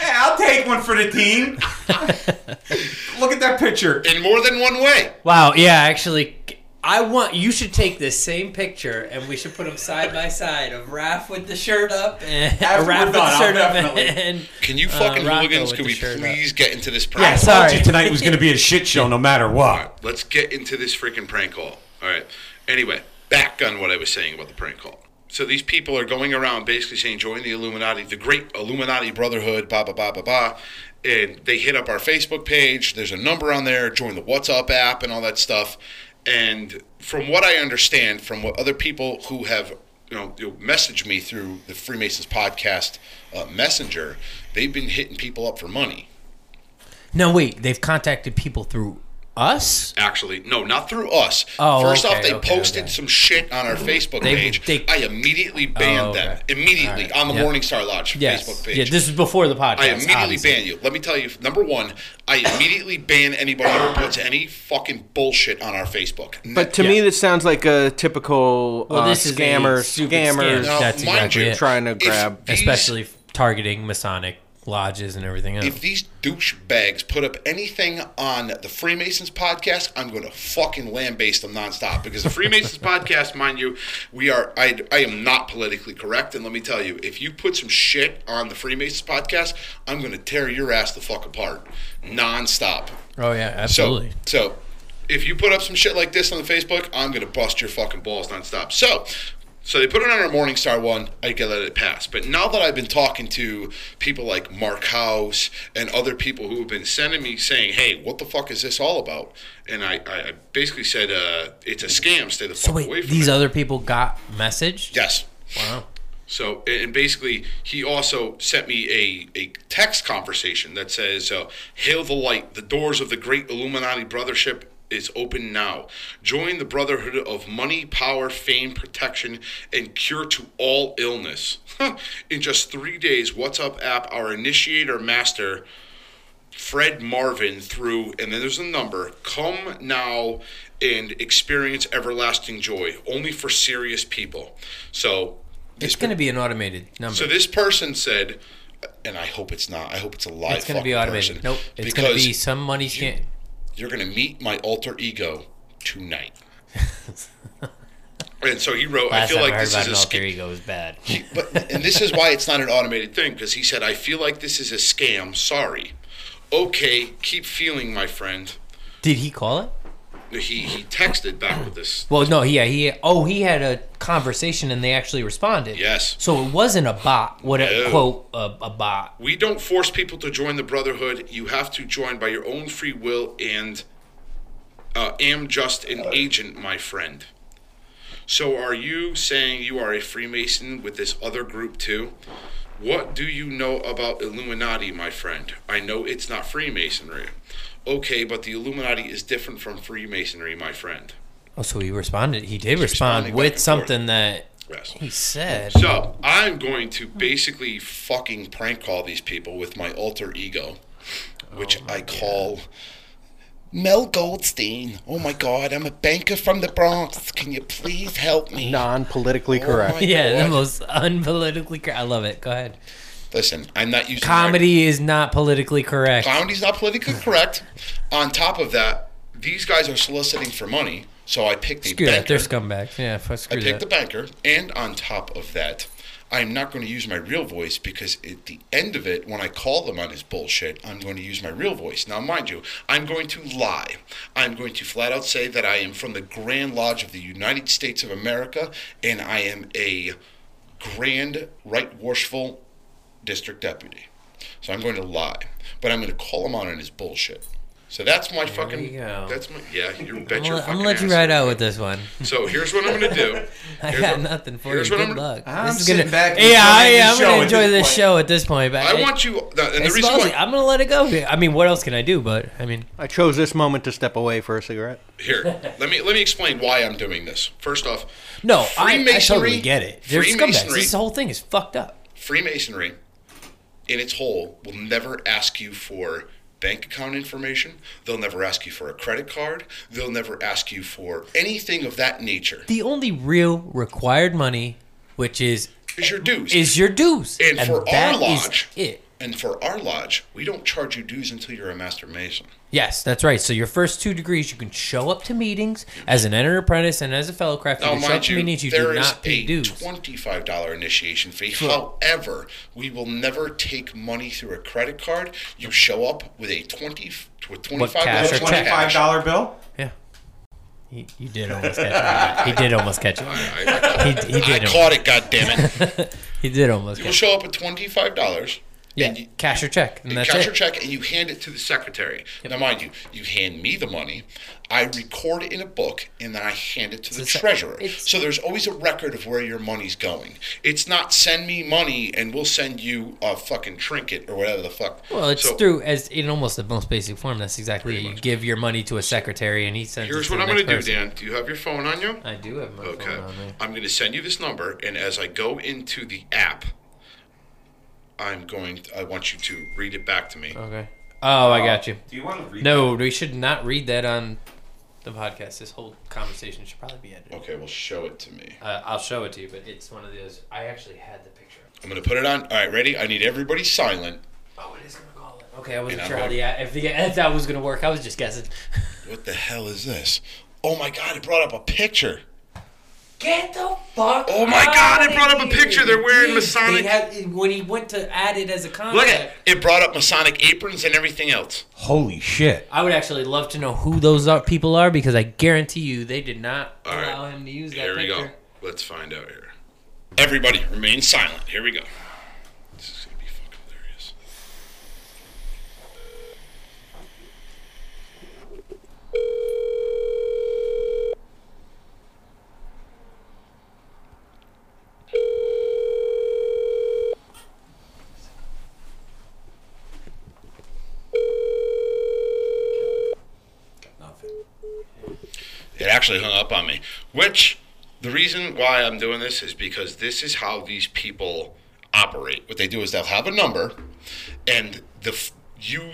Hey, I'll take one for the team. Look at that picture. in more than one way. Wow, yeah, actually, I want you should take this same picture and we should put them side by side of Raph with the shirt up and After Raph with the shirt up definitely- and Can you uh, fucking Rocco hooligans? with Could we shirt up. please get into this I prank? Yeah, told sorry. you tonight was going to be a shit show no matter what. Let's get into this freaking prank call. All right. Anyway, back on what I was saying about the prank call. So these people are going around basically saying, join the Illuminati, the great Illuminati Brotherhood, blah, blah, blah, blah, blah. And they hit up our Facebook page. There's a number on there. Join the WhatsApp app and all that stuff. And from what I understand, from what other people who have you know, messaged me through the Freemasons podcast uh, messenger, they've been hitting people up for money. No, wait, they've contacted people through us. Actually, no, not through us. Oh, First okay, off, they okay, posted okay. some shit on our Facebook They- page. they- I immediately banned Oh, them. Immediately Alright, on the yep. Morningstar Lodge Yes, Facebook page. yeah, this is before the podcast. I immediately obviously. ban you. Let me tell you, number one, I immediately ban anybody who puts any fucking bullshit on our Facebook. But to Yeah. me, this sounds like a typical Well, uh, this is a scammer. stupid scam. Scammers Now, That's exactly you, it. trying to grab. these- especially targeting Masonic lodges and everything else. If these douchebags put up anything on the Freemasons podcast, I'm going to fucking lambaste them nonstop. Because the Freemasons podcast, mind you, we are I, I am not politically correct, and let me tell you, if you put some shit on the Freemasons podcast, I'm going to tear your ass the fuck apart, nonstop. oh yeah, absolutely. So, so if you put up some shit like this on the Facebook, I'm gonna bust your fucking balls nonstop. So, so they put it on our Morningstar one. I can let it pass. But now that I've been talking to people like Mark House and other people who have been sending me saying, "Hey, what the fuck is this all about?" and I, I basically said, uh, "It's a scam. Stay the so fuck away wait, from these it." other people got message. yes. Wow. So, and basically, he also sent me a, a text conversation that says, uh, Hail the light. The doors of the great Illuminati brothership is open now. Join the brotherhood of money, power, fame, protection, and cure to all illness. In just three days, WhatsApp app, our initiator master, Fred Marvin, through, and then there's a number, come now and experience everlasting joy, only for serious people. So, It's going to be an automated number. so this person said, and I hope it's not. I hope it's a live. it's going to be automated. person, Nope. It's going to be some money scam. You're going to meet my alter ego tonight. and so he wrote, I feel like I this is a alter scam. ego was bad. But and this is why it's not an automated thing because he said, I feel like this is a scam. Sorry. Okay, keep feeling, my friend. Did he call it? He he texted back with this. Well, no, yeah, he oh he had a conversation and they actually responded. Yes. So it wasn't a bot. What a No. quote a, a bot. We don't force people to join the Brotherhood. You have to join by your own free will and uh, am just an agent, my friend. So are you saying you are a Freemason with this other group too? What do you know about Illuminati, my friend? I know it's not Freemasonry. Okay, but the Illuminati is different from Freemasonry, my friend. Oh, so he responded. He did responding respond with and something that Yes. he said. So I'm going to basically fucking prank call these people with my alter ego, which oh, I call Mel Goldstein. Oh my God, I'm a banker from the Bronx. Can you please help me? Non-politically Oh correct. my Yeah, the most unpolitically correct. I love it. Go ahead. Listen, I'm not using my- Comedy is not politically correct. Comedy's not politically correct. On top of that, these guys are soliciting for money, so I picked a Screw that. banker. They're scumbags. Yeah, fuck, I screw picked that. the banker, and on top of that, I'm not going to use my real voice because at the end of it, when I call them on his bullshit, I'm going to use my real voice. Now, mind you, I'm going to lie. I'm going to flat out say that I am from the Grand Lodge of the United States of America, and I am a Grand Right Worshipful District Deputy. So I'm going to lie, but I'm going to call him on on his bullshit. So that's my fucking. you go. That's my. Yeah, you're I'm bet gonna, your I'm fucking gonna let you ass. ride out with this one. So here's what I'm going to do. I Here's got what- nothing for you. here's what Good I'm- luck. I'm this is sitting gonna, back Yeah, I, I'm gonna enjoy this this point. show at this point. But I want you. And the reason why. I'm gonna let it go. I mean, what else can I do? But I mean, I chose this moment to step away for a cigarette. Here, let me let me explain why I'm doing this. First off, no, I, I Freemasonry- totally get it. They're. Freemasonry- This whole thing is fucked up. Freemasonry, in its whole, will never ask you for bank account information. They'll never ask you for a credit card. They'll never ask you for anything of that nature. The only real required money, which is Is your dues. is your dues, And for our lodge- it. And for our lodge, we don't charge you dues until you're a master mason. Yes, that's right. So your first two degrees, you can show up to meetings as an entered apprentice and as a fellow craft. You Now, can show up mind you, meetings. You there do is not pay a dues. twenty-five dollar initiation fee. However, we will never take money through a credit card. You show up with a twenty with twenty five dollars? Twenty-five dollar bill. Yeah. He, you did almost catch it. He did almost catch it. I, He, he I did. caught it. God damn it! He did almost You will catch it. show up with twenty-five dollars. Yeah, and you, cash or check, and you that's cash it. your check and you hand it to the secretary. Now, mind you, you hand me the money. I record it in a book and then I hand it to the sec- treasurer. So there's always a record of where your money's going. It's not send me money and we'll send you a fucking trinket or whatever the fuck. Well, it's So- through as in almost the most basic form. That's exactly. You much. give your money to a secretary, and he sends. Here's it to what I'm going to do. Dan. Do you have your phone on you? I do have my Okay. phone on me. I'm going to send you this number, and as I go into the app, I'm going. I want you to read it back to me. Okay. Oh, I got you. Do you want to read? No, we should not read that on the podcast. This whole conversation should probably be edited. Okay, well, show it to me. Uh, I'll show it to you, but it's one of those. I actually had the picture. I'm going to put it on. All right, ready? I need everybody silent. Oh, it is gonna call it. Okay, I wasn't And sure I'm how the if, the if that was gonna work. I was just guessing. What the hell is this? Oh my god, it brought up a picture. Get the fuck! Oh my God, it brought up a picture. They're wearing Masonic- They had, when he went to add it as a comment. Look at it. It brought up Masonic aprons and everything else. Holy shit! I would actually love to know who those are, people are because I guarantee you they did not All right. allow him to use that Here we go. Let's find out here. Everybody remain silent. Here we go. This is going to be fucking hilarious. Nothing. It actually hung up on me. Which the reason why I'm doing this is because this is how these people operate. What they do is they'll have a number, and the you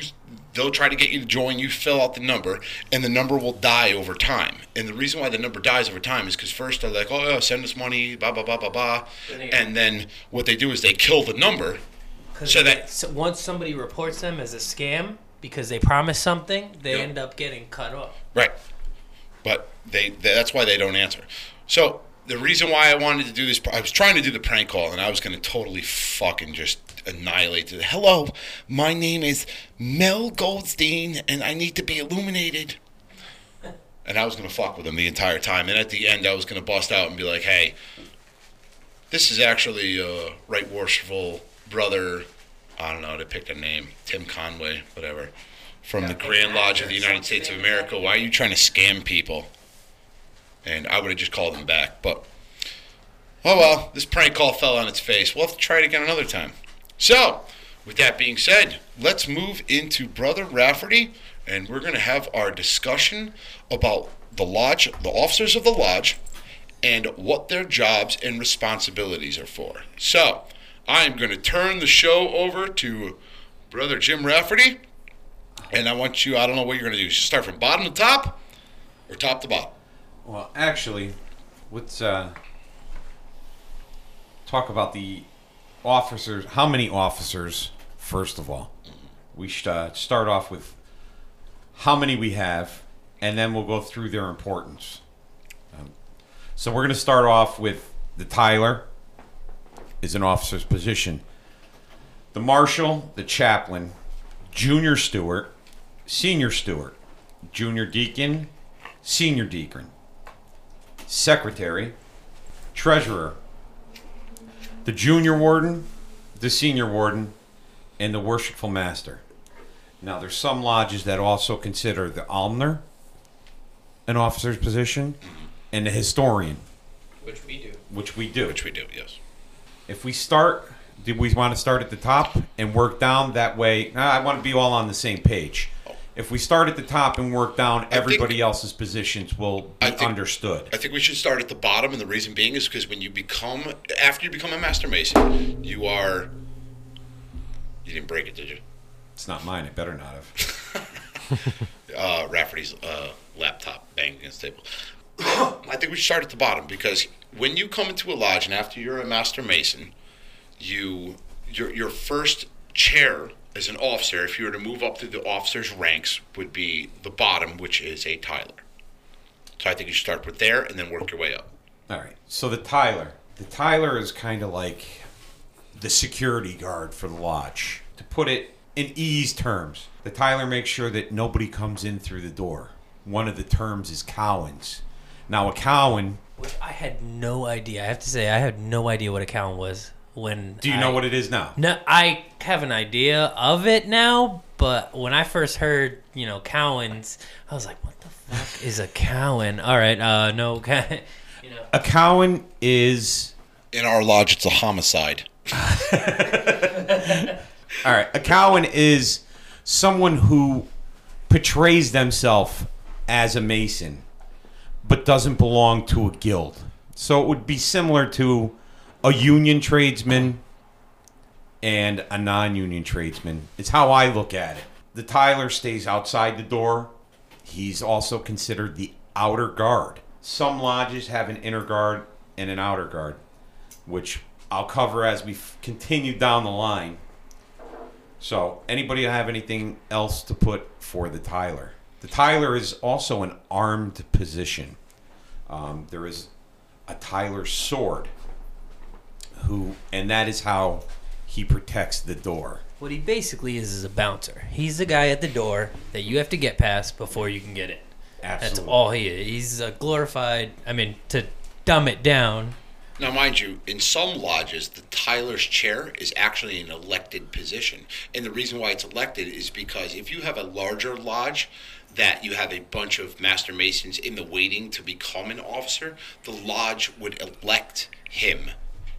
they'll try to get you to join. You fill out the number, and the number will die over time. And the reason why the number dies over time is because first they're like, "Oh, yeah, send us money," blah blah blah blah blah, and then what they do is they kill the number. So that- so once somebody reports them as a scam because they promised something, they Yep. end up getting cut off. Right. But they, they that's why they don't answer. So the reason why I wanted to do this, I was trying to do the prank call, and I was going to totally fucking just annihilate it. Hello, my name is Mel Goldstein, and I need to be illuminated. And I was going to fuck with him the entire time. And at the end, I was going to bust out and be like, "Hey, this is actually uh, Right Worshipful Brother. I don't know. They picked a name, Tim Conway, whatever." from the Grand Lodge of the United States of America. Why are you trying to scam people? And I would have just called them back. But, oh well, this prank call fell on its face. We'll have to try it again another time. So, with that being said, let's move into Brother Rafferty, and we're going to have our discussion about the lodge, the officers of the lodge, and what their jobs and responsibilities are for. So, I'm going to turn the show over to Brother Jim Rafferty. And I want you, I don't know what you're going to do. Start from bottom to top or top to bottom? Well, actually, let's uh, talk about the officers. How many officers, first of all? We should uh, start off with how many we have, and then we'll go through their importance. Um, so we're going to start off with the Tyler is an officer's position. The marshal, the chaplain, junior steward, senior steward, junior deacon, senior deacon, secretary, treasurer, the junior warden, the senior warden, and the worshipful master. Now, there's some lodges that also consider the almoner an officer's position and the historian, Which we do. which we do. Which we do, yes. If we start, do we want to start at the top and work down that way? Nah, I want to be all on the same page. If we start at the top and work down, everybody else's positions will be I think- understood. I think we should start at the bottom, and the reason being is because when you become, after you become a master mason, you are. You didn't break it, did you? It's not mine. It better not have. uh, Rafferty's uh, laptop banging against the table. I think we should start at the bottom because when you come into a lodge and after you're a master mason, you your your first chair as an officer, if you were to move up through the officers' ranks, would be the bottom, which is a Tyler. So I think you should start with there and then work your way up. All right. So the Tyler, the Tyler is kind of like the security guard for the lodge. To put it in ease terms, the Tyler makes sure that nobody comes in through the door. One of the terms is Cowans. Now a Cowan. Which I had no idea. I have to say, I had no idea what a cowan was when. Do you I- know what it is now? No, I have an idea of it now, but when I first heard, you know, cowans, I was like, "What the fuck is a cowan?" All right, uh, no, you know, A cowan is In our lodge, it's a homicide. All right, a cowan is someone who portrays themselves as a mason, but doesn't belong to a guild. So it would be similar to a union tradesman and a non-union tradesman. It's how I look at it. The Tyler stays outside the door. He's also considered the outer guard. Some lodges have an inner guard and an outer guard, which I'll cover as we continue down the line. So, anybody have anything else to put for the Tyler? The Tyler is also an armed position. Um, there is a Tyler sword, who, and that is how he protects the door. what he basically is is a bouncer. He's the guy at the door that you have to get past before you can get in. Absolutely. That's all he is. He's a glorified. I mean, to dumb it down, Now, mind you, in some lodges, the Tyler's chair is actually an elected position. And the reason why it's elected is because if you have a larger lodge that you have a bunch of master masons in the waiting to become an officer, the lodge would elect him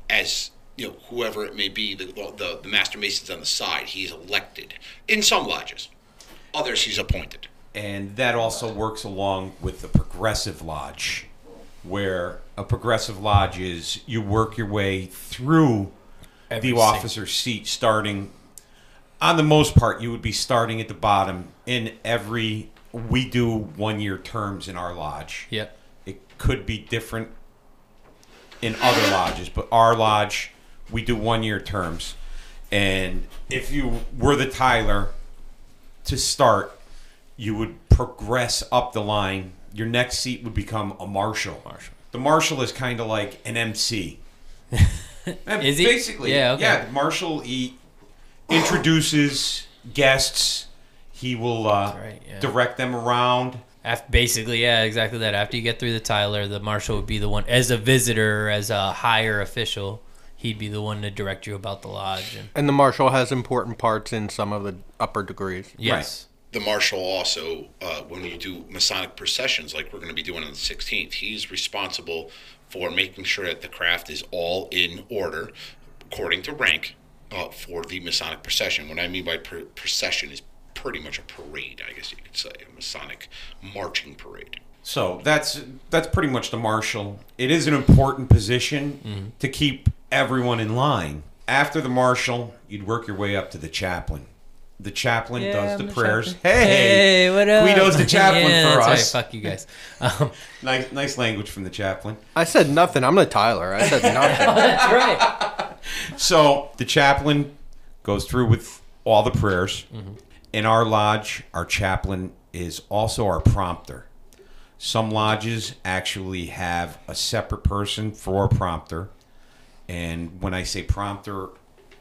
as you know whoever it may be the, the, the master masons on the side he is elected in some lodges others he's appointed And that also works along with the progressive lodge, where a progressive lodge is you work your way through Every the sing- officer's seat, starting on the most part, you would be starting at the bottom in every. We do one year terms in our lodge. Yep. It could be different in other lodges, but our lodge, we do one year terms. And if you were the Tyler to start, you would progress up the line. Your next seat would become a marshal. Marshal. The marshal is kind of like an MC. Is he? Basically, Yeah, okay. yeah. The marshal he introduces guests. He will uh, right, yeah. direct them around. After, basically, yeah, exactly that. After you get through the Tyler, the marshal would be the one, as a visitor, as a higher official, he'd be the one to direct you about the lodge. And And the marshal has important parts in some of the upper degrees. yes, the marshal also uh, when you do masonic processions like we're going to be doing on the 16th he's responsible for making sure that the craft is all in order according to rank uh, for the masonic procession what i mean by pr- procession is pretty much a parade i guess you could say a masonic marching parade So that's that's pretty much the marshal. It is an important position to keep everyone in line. After the marshal, you'd work your way up to the chaplain. the chaplain Yeah, does I'm the the prayers. chaplain. Hey, Hey, what up? Guido's the chaplain Yeah, for that's us. Right, fuck you guys. Um, Nice, nice language from the chaplain. I said nothing. I'm the Tyler. I said nothing. that's right. So the chaplain goes through with all the prayers. Mm-hmm. In our lodge, our chaplain is also our prompter. Some lodges actually have a separate person for a prompter. And when I say prompter,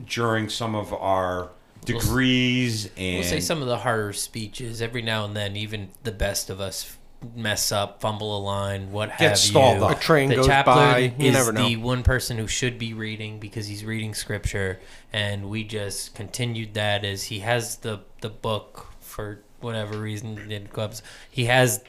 during some of our degrees and We'll say some of the harder speeches every now and then. Even the best of us mess up, fumble a line, what have stalled you. up. A train the goes chaplain by. You is never know. the one person who should be reading because he's reading scripture, and we just continued that as he has the the book for whatever reason in clubs. He has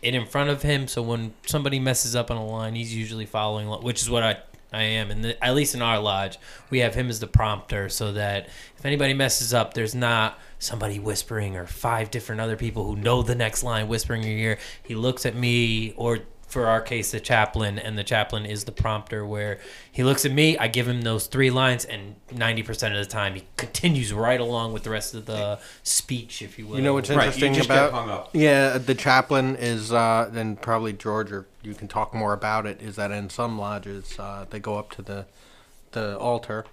it in front of him, so when somebody messes up on a line, he's usually following, which is what I I am, and the, at least in our lodge, we have him as the prompter, so that if anybody messes up, there's not somebody whispering or five different other people who know the next line whispering in your ear. He looks at me, or for our case, the chaplain, and the chaplain is the prompter, where he looks at me, I give him those three lines, and ninety percent of the time, he continues right along with the rest of the speech, if you will. You know what's Right, you interesting just get about? hung up. Yeah, the chaplain is, uh, and probably George, or you can talk more about it. Is that in some lodges uh, they go up to the the altar,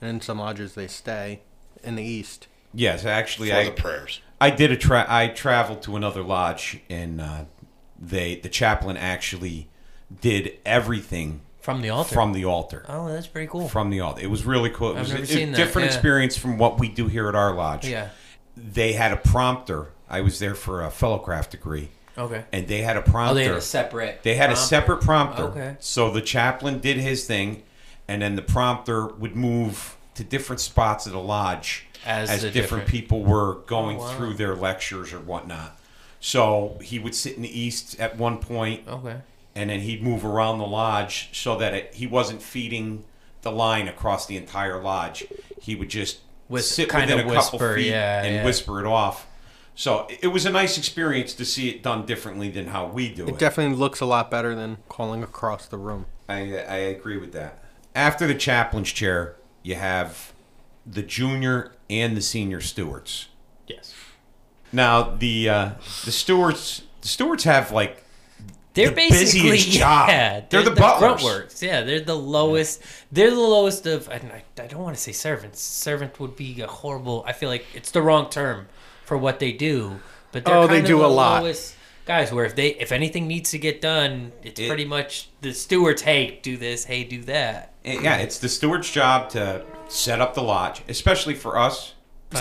and in some lodges they stay in the east. yes, actually, for I the prayers. I did a tra- I traveled to another lodge and uh, they the chaplain actually did everything from the altar. from the altar. oh, that's pretty cool. From the altar. It was really cool. It I've was never a, seen a that, different yeah. experience from what we do here at our lodge. yeah. They had a prompter. I was there for a fellowcraft degree Okay. and they had a prompter. Oh, they had a separate. They had a separate prompter. Okay. So the chaplain did his thing, and then the prompter would move to different spots of the lodge As as the different, different- people were going Oh, wow. through their lectures or whatnot. So he would sit in the east at one point, Okay. and then he'd move around the lodge so that it, he wasn't feeding the line across the entire lodge. He would just Whis- sit kinda within a couple feet yeah, and yeah. whisper it off. So it was a nice experience to see it done differently than how we do It definitely looks a lot better than calling across the room. I, I agree with that. After the chaplain's chair, you have the junior and the senior stewards. Yes. Now the uh, the stewards the stewards have like They're The basically busiest job. yeah. They're the grunt butlers. works. Yeah, they're the lowest. They're the lowest of. And I, I don't want to say servants. Servant would be a horrible. I feel like it's the wrong term for what they do. But they're Oh, they do the a lot. Guys, where if they if anything needs to get done, it's It- pretty much the stewards. Hey, do this. Hey, do that. eh, yeah, it's the steward's job to set up the lodge, especially for us.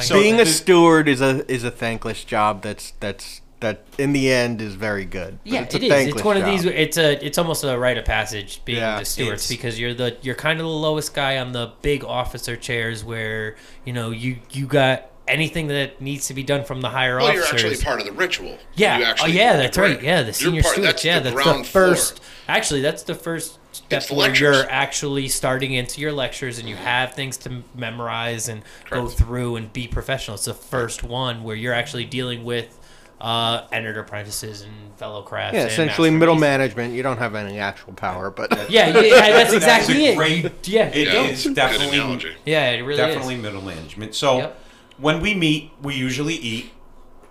So Being a steward is a is a thankless job. That's that's that in the end is very good. But Yeah, it's it a. It's thankless one of these. It's a. It's almost a rite of passage being Yeah, the stewards because you're the. You're kind of the lowest guy on the big officer chairs where you know you you got anything that needs to be done from the higher Well, you're actually part of the ritual. yeah. You oh yeah, that's right. prayer. Yeah, the You're senior part- stewards. that's Yeah, the that's the first. floor. Actually, that's the first step It's where lectures. you're actually starting into your lectures and you have things to memorize and go through and be professional. It's the first one where you're actually dealing with uh, entered apprentices and fellow crafts. yeah, essentially master middle management. You don't have any actual power, but Yeah, yeah, yeah, that's That's exactly a it. great- yeah, It Yeah, is definitely yeah, it really is. definitely is. middle management. So Yep. When we meet, we usually eat.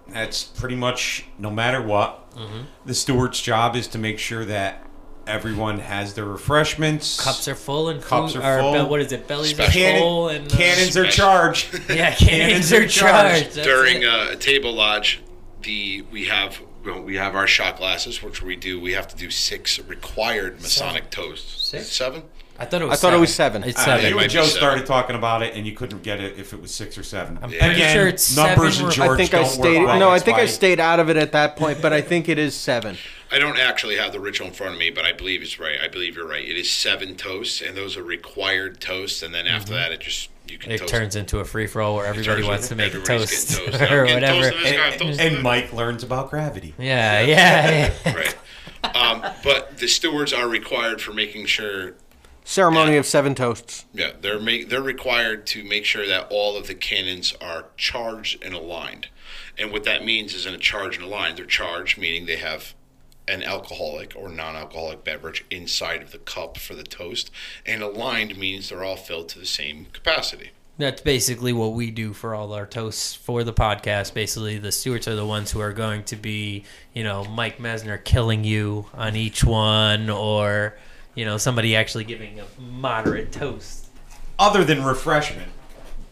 That's pretty much no matter what. Mm-hmm. The steward's job is to make sure that everyone has their refreshments. Cups are full and Cups food, are full. be- what is it? Bellies are Special. full and uh, Cannons are charged. Yeah, cannons are charged. That's During it. uh, a table lodge, the we have well, we have our shot glasses, which we do. We have to do six required Masonic toasts. Six? Seven. I thought it was. I thought it was seven. It's Uh, seven. it you and Joe seven. started talking about it, and you couldn't get it if it was six or seven. I'm Yeah. pretty sure it's numbers seven. and George I think don't I work stayed. well, No, I think I stayed out of it at that point, but I think it is seven. I don't actually have the ritual in front of me, but I believe it's right. I believe you're right. It is seven toasts, and those are required toasts. And then after that, it just you can. Mm-hmm. It toast turns into a free for all where everybody wants to make a toast, toast. or whatever. toast and guy toast. And Mike learns about gravity. Yeah, yeah, yeah. right. Um, but the stewards are required for making sure Ceremony of seven toasts. Yeah, they're make, they're required to make sure that all of the cannons are charged and aligned. And what that means is in a charge and aligned, they're charged, meaning they have an alcoholic or non-alcoholic beverage inside of the cup for the toast, and aligned means they're all filled to the same capacity. That's basically what we do for all our toasts for the podcast. Basically, the stewards are the ones who are going to be, you know, Mike Mesner killing you on each one, or you know, somebody actually giving a moderate toast. Other than refreshment,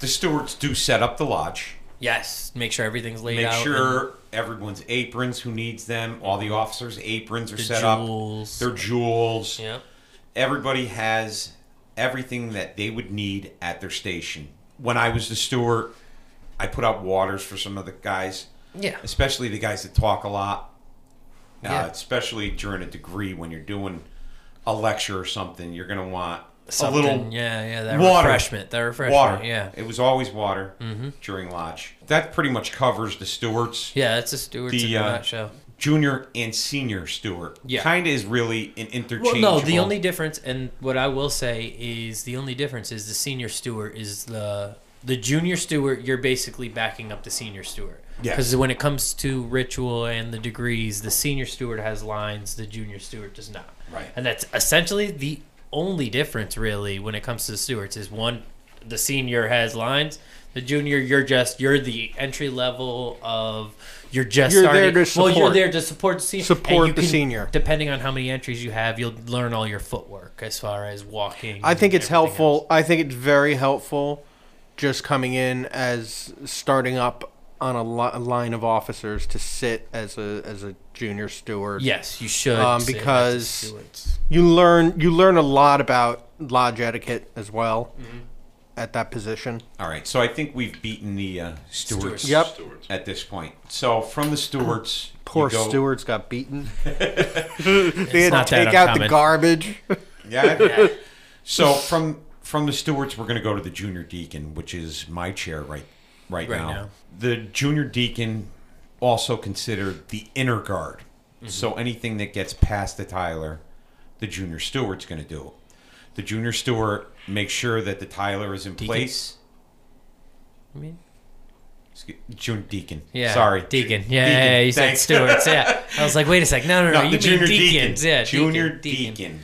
the stewards do set up the lodge. Yes, make sure everything's laid out. Make out. sure everyone's aprons, who needs them, all the officers' aprons are The set jewels. up. Their jewels. and- Yep. Everybody has everything that they would need at their station. When I was the steward, I put out waters for some of the guys, Yeah. especially the guys that talk a lot. Yeah. Uh, especially during a degree when you're doing a lecture or something, you're going to want Something, a little yeah, yeah, that water. refreshment, that refreshment, water. yeah, It was always water during lodge. That pretty much covers the stewards. yeah. That's a steward's The, in a uh, nutshell. Junior and senior steward. Yeah. Kind of is really an interchangeable Well, no, the only difference, and what I will say is the only difference is the senior steward is the the junior steward. You're basically backing up the senior steward. Because when it comes to ritual and the degrees, the senior steward has lines, the junior steward does not. Right. And that's essentially the only difference, really, when it comes to the stewards. Is one, the senior has lines. The junior, you're just you're the entry level of you're just You're there starting. to Well, you're there to support the senior. support the can- senior. Depending on how many entries you have, you'll learn all your footwork as far as walking. I think it's helpful. else. I think it's very helpful just coming in as starting up on a, li- line of officers to sit as a as a junior steward. Yes, you should. Um, say that to because- You learn you learn a lot about lodge etiquette as well Mm-hmm. at that position. All right, so I think we've beaten the uh, stewards. Stewards. Yep. Stewards. At this point, so from the stewards, Poor go- stewards got beaten. they had not to that take out the uncommon. garbage. Yeah. So from from the stewards, we're going to go to the junior deacon, which is my chair right right, Right now. now. The junior deacon, also considered the inner guard. Mm-hmm. So anything that gets past the Tyler, the junior steward's going to do. It. The junior steward makes sure that the Tyler is in Deacon? place. I mean, Junior deacon. yeah, Sorry. deacon. Yeah, Deacon, yeah, you said thanks. stewards. Yeah, I was like, wait a sec. No, no, no. No, you the mean junior deacons. deacon. Yeah, junior deacon, deacon.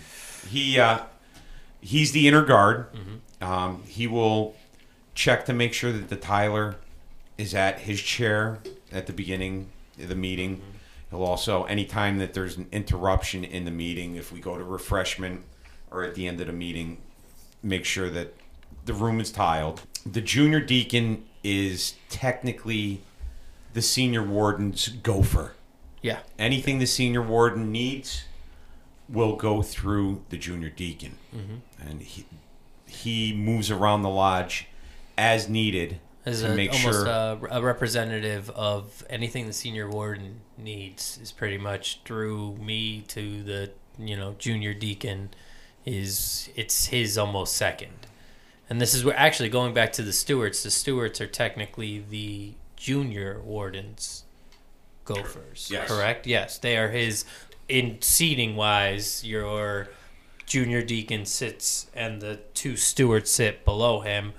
He uh, he's the inner guard. Mm-hmm. Um, he will check to make sure that the Tyler is at his chair at the beginning of the meeting. Mm-hmm. He'll also, anytime that there's an interruption in the meeting, if we go to refreshment or at the end of the meeting, make sure that the room is tiled. The junior deacon is technically the senior warden's gopher Yeah, anything the senior warden needs will go through the junior deacon, Mm-hmm. and he he moves around the lodge as needed as to a, make almost sure. a, a representative of anything the senior warden needs is pretty much through me to the you know junior deacon is it's his almost second and this is where actually going back to the stewards the stewards are technically the junior wardens gophers Yes. correct yes they are his in seating wise your junior deacon sits and the two stewards sit below him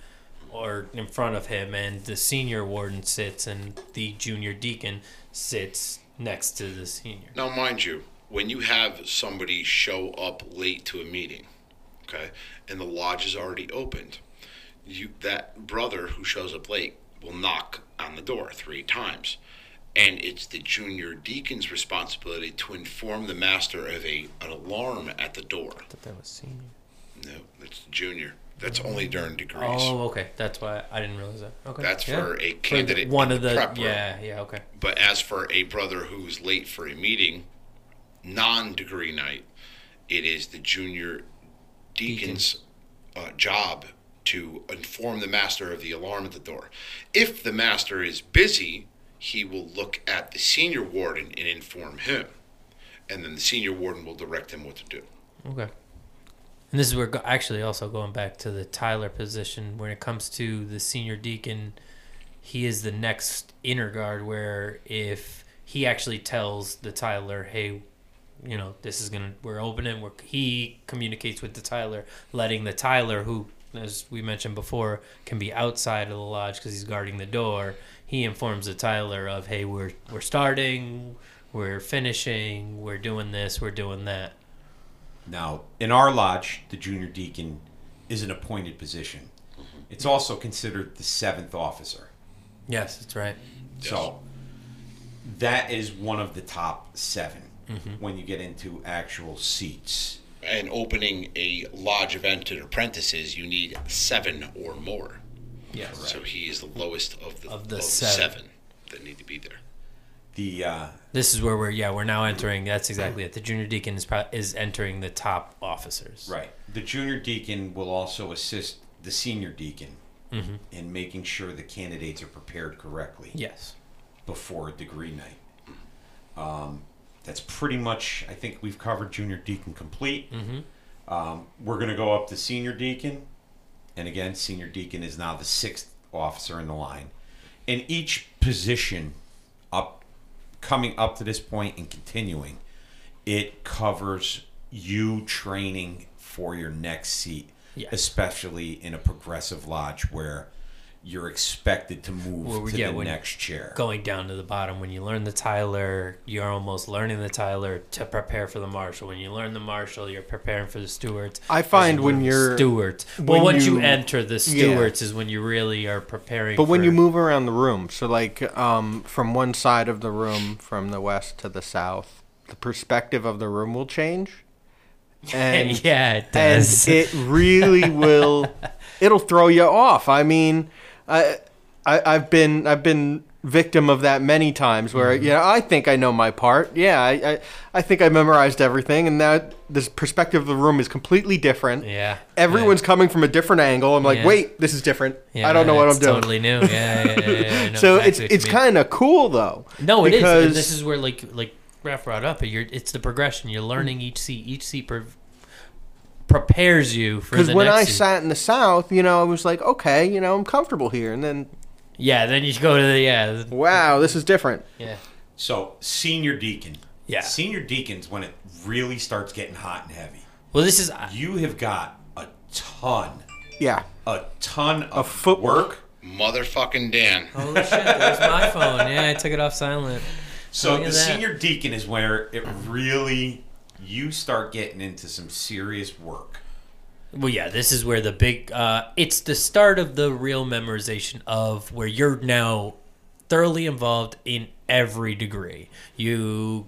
or in front of him and the senior warden sits and the junior deacon sits next to the senior Now, mind you, when you have somebody show up late to a meeting, okay, and the lodge is already opened, you that brother who shows up late will knock on the door three times. And it's the junior deacon's responsibility to inform the master of a an alarm at the door. thought that was senior No, that's junior. That's only during degrees. oh okay that's why i didn't realize that okay That's Yeah. for a For candidate. one of the yeah yeah okay But as for a brother who's late for a meeting, non degree night, it is the junior deacon's uh, job to inform the master of the alarm at the door. If the master is busy, he will look at the senior warden and inform him. And then the senior warden will direct him what to do. Okay. And this is where actually also going back to the Tyler position when it comes to the senior deacon, he is the next inner guard where if he actually tells the Tyler, hey, you know, this is gonna we're opening. We're, he communicates with the Tyler, letting the Tyler, who as we mentioned before, can be outside of the lodge because he's guarding the door. He informs the Tyler of, hey, we're we're starting, we're finishing, we're doing this, we're doing that. Now, in our lodge, the junior deacon is an appointed position. Mm-hmm. It's also considered the seventh officer. Yes, that's right. So that is one of the top 7 mm-hmm. when you get into actual seats. And opening a lodge event to apprentices, you need seven or more. Yes. So he is the lowest of the, Of the of seven. seven that need to be there. The uh, This is where we're yeah we're now entering. That's exactly it. The junior deacon is pro- is entering the top officers. right, the junior deacon will also assist the senior deacon in making sure the candidates are prepared correctly Yes. before degree night. Um, that's pretty much. I think we've covered junior deacon complete. Um, we're going to go up to senior deacon, and again, senior deacon is now the sixth officer in the line. And each position up, coming up to this point and continuing, it covers you training for your next seat, Yeah. especially in a progressive lodge where you're expected to move Well, to yeah, the next chair. Going down to the bottom, when you learn the Tyler, you're almost learning the Tyler to prepare for the Marshal. When you learn the Marshal, you're preparing for the Stewards. I find you when you're- Stewards. Well, when once you, you- enter the Stewards is when you really are preparing. But when for- you move around the room, so like um, from one side of the room, from the west to the south, the perspective of the room will change. And yeah, it and it really will it'll throw you off i mean I, I i've been i've been victim of that many times where Mm-hmm. you know i think i know my part yeah I, I i think i memorized everything and now this perspective of the room is completely different yeah. everyone's coming from a different angle i'm like Yeah. wait this is different Yeah, i don't know what i'm doing Totally new. Yeah, yeah, yeah, yeah, know so it's it's kind of cool though No, it is, because And this is where like like Raph brought up. You're it's the progression. You're learning each seat. Each seat pre- prepares you for because when next I seat. sat in the south, you know, I was like, okay, you know, I'm comfortable here, and then yeah, then you go to the yeah wow, this is different. yeah So, senior deacon. Yeah. Senior deacons, when it really starts getting hot and heavy, Well, this is you have got a ton, Yeah, a ton of footwork. Motherfucking Dan. holy shit. There's my phone. Yeah, I took it off silent. So the that. senior deacon is where it really you start getting into some serious work. Well, yeah, this is where the big. Uh, it's the start of the real memorization of where you're now thoroughly involved in every degree. You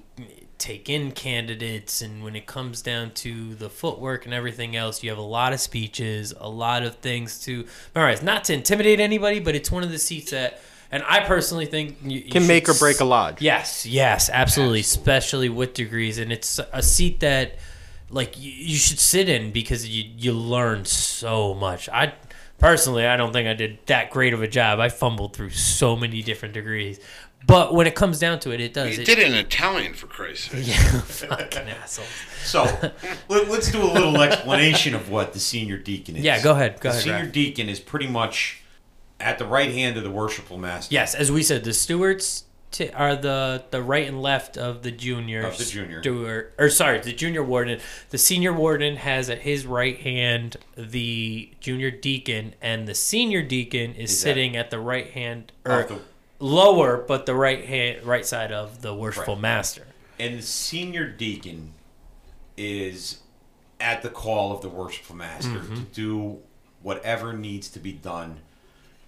take in candidates, and when it comes down to the footwork and everything else, you have a lot of speeches, a lot of things to memorize. Not to intimidate anybody, but it's one of the seats that. And I personally think you, you Can should make or break a lodge. Yes, yes, absolutely, especially with degrees, and it's a seat that like you, you should sit in because you you learn so much. I personally, I don't think I did that great of a job. I fumbled through so many different degrees, but when it comes down to it, it does. You it, did it in Italian, for Christ's sake. Yeah, fucking assholes. So let, us do a little explanation of what the senior deacon is. Yeah, go ahead, go the ahead, senior Raph. deacon is pretty much at the right hand of the worshipful master. Yes, as we said, the stewards t- are the the right and left of the junior Of the junior. steward, or sorry, the junior warden. The senior warden has at his right hand the junior deacon, and the senior deacon is, Is sitting at the right hand or the- lower, but the right hand, right side of the worshipful Right. master. And the senior deacon is at the call of the worshipful master Mm-hmm. to do whatever needs to be done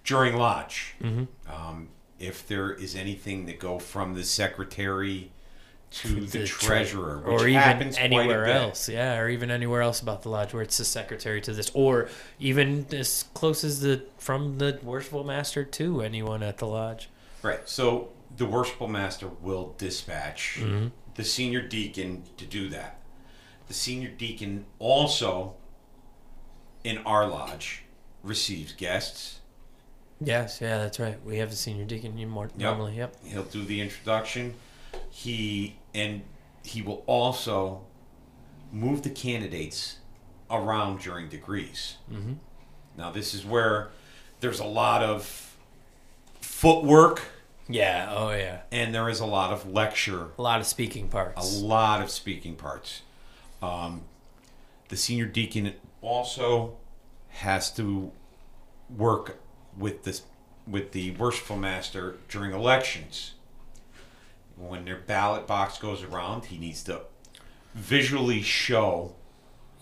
during lodge. Mm-hmm. Um, if there is anything that go from the secretary to the, The tre- treasurer, which or even happens anywhere else, yeah, or even anywhere else about the lodge where it's the secretary to this, or even as close as the from the worshipful master to anyone at the lodge. Right. So the worshipful master will dispatch Mm-hmm. the senior deacon to do that. The senior deacon also, in our lodge, receives guests. Yes, yeah, that's right. We have the senior deacon you more normally. Yep. He'll do the introduction. He and he will also move the candidates around during degrees. Mm-hmm. Now this is where there's a lot of footwork Yeah. Oh yeah. and there is a lot of lecture A lot of speaking parts. a parts. lot of speaking parts. Um, the senior deacon also has to work with this with the worshipful master during elections. When their ballot box goes around, he needs to visually show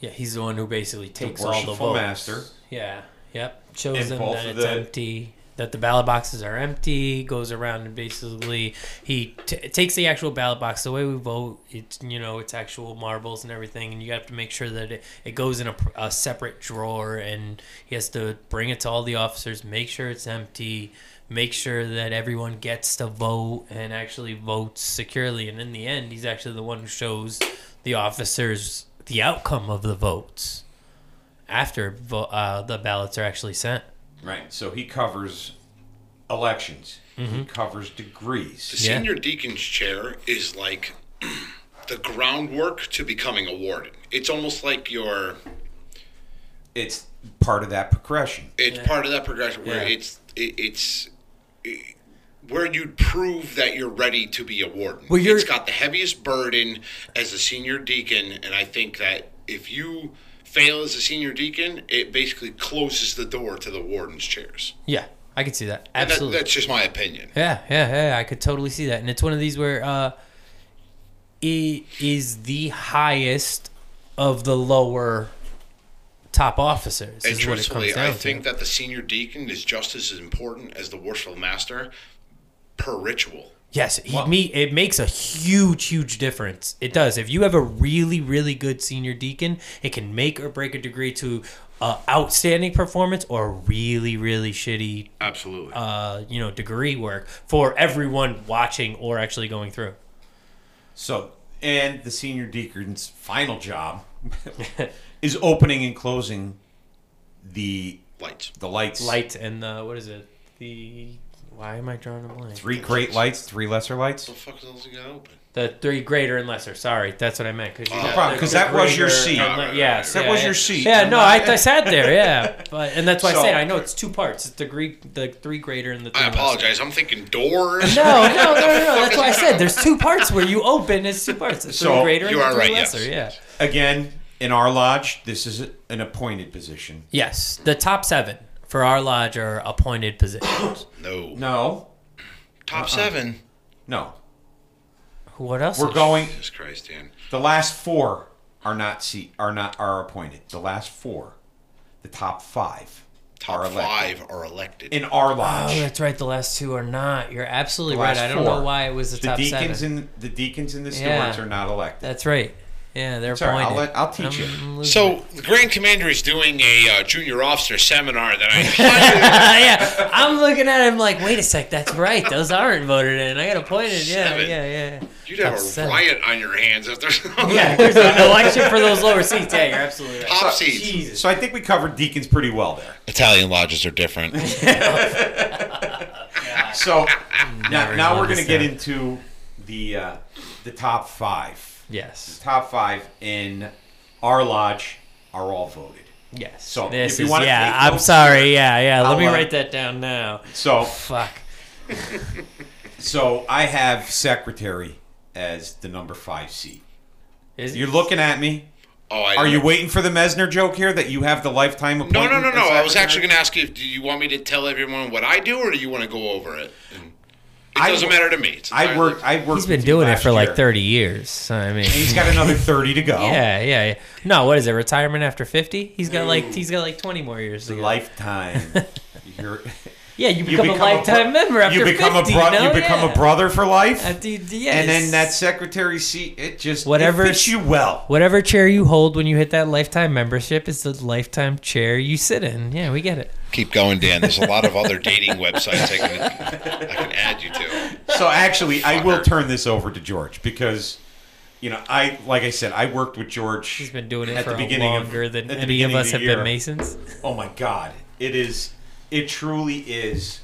Yeah, he's the one who basically takes all the worshipful votes. master. Yeah. Yep. Shows And them that it's the- empty. That the ballot boxes are empty. Goes around and basically he t- takes the actual ballot box. The way we vote, it's you know it's actual marbles and everything, and you have to make sure that it, it goes in a, a separate drawer, and he has to bring it to all the officers, make sure it's empty, make sure that everyone gets to vote and actually votes securely. And in the end, he's actually the one who shows the officers the outcome of the votes after uh, the ballots are actually sent. Right. So he covers elections. Mm-hmm. He covers The degrees. Yeah. senior deacon's chair is like the groundwork to becoming a warden. It's almost like your It's part of that progression. it's Yeah. part of that progression where Yeah. it's it, it's it, where you'd prove that you're ready to be a warden. Well, you're- it's got the heaviest burden as a senior deacon, and I think that if you fail as a senior deacon, it basically closes the door to the warden's chairs. Yeah, I could see that. And that- Absolutely. that's just my opinion. Yeah, yeah, yeah. I could totally see that, and it's one of these where uh, it is the highest of the lower top officers. And Is what it truthfully, I to. think that the senior deacon is just as important as the worshipful master per ritual. Yes, he, Well- me, it makes a huge, huge difference. It does. If you have a really, really good senior deacon, it can make or break a degree to uh, outstanding performance or really, really shitty, Absolutely. uh, you know, degree work for everyone watching or actually going through. So, and the senior deacon's final job is opening and closing the Lights. the lights. Light and the what is it? The why am I drawing a blank? Three great lights, three lesser lights. What the fuck else you got open? The three greater and lesser. Sorry, that's what I meant. Because No oh, problem, 'cause that was your seat. yes, That yeah, was yeah. your seat. Yeah, no, I, I sat there. Yeah, but and that's why So- I say I know it's two parts. It's the Greek, the three greater and the. Three I lesser. apologize. I'm thinking doors. No, no, no, no, no. That's why I said there's two parts where you open. It's two parts. It's The three So, greater and you the are three right, lesser. yes. Yeah. Again, in our lodge, this is an appointed position. Yes, the top seven for our lodge are appointed positions. No. No, Top uh-uh. seven. no. what else? We're is- going. Jesus Christ, Dan. The last four are not seat are not are appointed. The last four, the top five, are Top elected five are elected. in our oh, lodge. Oh, that's right. The last two are not. You're absolutely right. I don't four. know why it was the, the top deacons seven. and the deacons and the Yeah. stewards are not elected. That's right. Yeah, they're Sorry, I'll appointed. let- I'll teach you. I'm losing so the Grand Commander is doing a uh, junior officer seminar that I yeah, I'm looking at him like, wait a sec, that's right. Those aren't voted in. I got appointed. Yeah, Seven. yeah, yeah. You'd have Top a seven. riot on your hands if there's Yeah, there's an election for those lower seats. Yeah, you're absolutely right. top seats. Jesus. So I think we covered deacons pretty well there. Italian lodges are different. So now, now we're gonna get into the uh, the top five. Yes. Top five in our lodge are all voted. Yes. So, this if you is, wanna yeah, I'm notes- sorry. Yeah, yeah. Let I'll, me uh, write that down now. So Fuck. so I have secretary as the number five seat. Is You're looking at me. Oh, I Are you waiting for the Mesner joke here that you have the lifetime No, appointment? no, no, no. as I was actually going to ask you, do you want me to tell everyone what I do, or do you want to go over it? And it I doesn't wo- matter to me. It's I entirely- work. I work. He's been doing it for like 30 years. So, I mean, And he's got another thirty to go. yeah, yeah, yeah. No, what is it? Retirement after 50? He's got like he's got like 20 more years to go. Lifetime. You're, Yeah, you you become, a lifetime bro- member after you become 50, a bro- no? You become Yeah. a brother for life. Uh, dude, yes. And then that secretary seat, it just Whatever- it fits you well. Whatever chair you hold when you hit that lifetime membership is the lifetime chair you sit in. Yeah, we get it. Keep going, Dan. There's a lot of other dating websites I can, I can add you to. So actually, I will turn this over to George because, you know, I like I said, I worked with George. He's been doing it At for the beginning of- longer than the any of beginning of us have year. been Masons. Oh my God, it is. It truly is.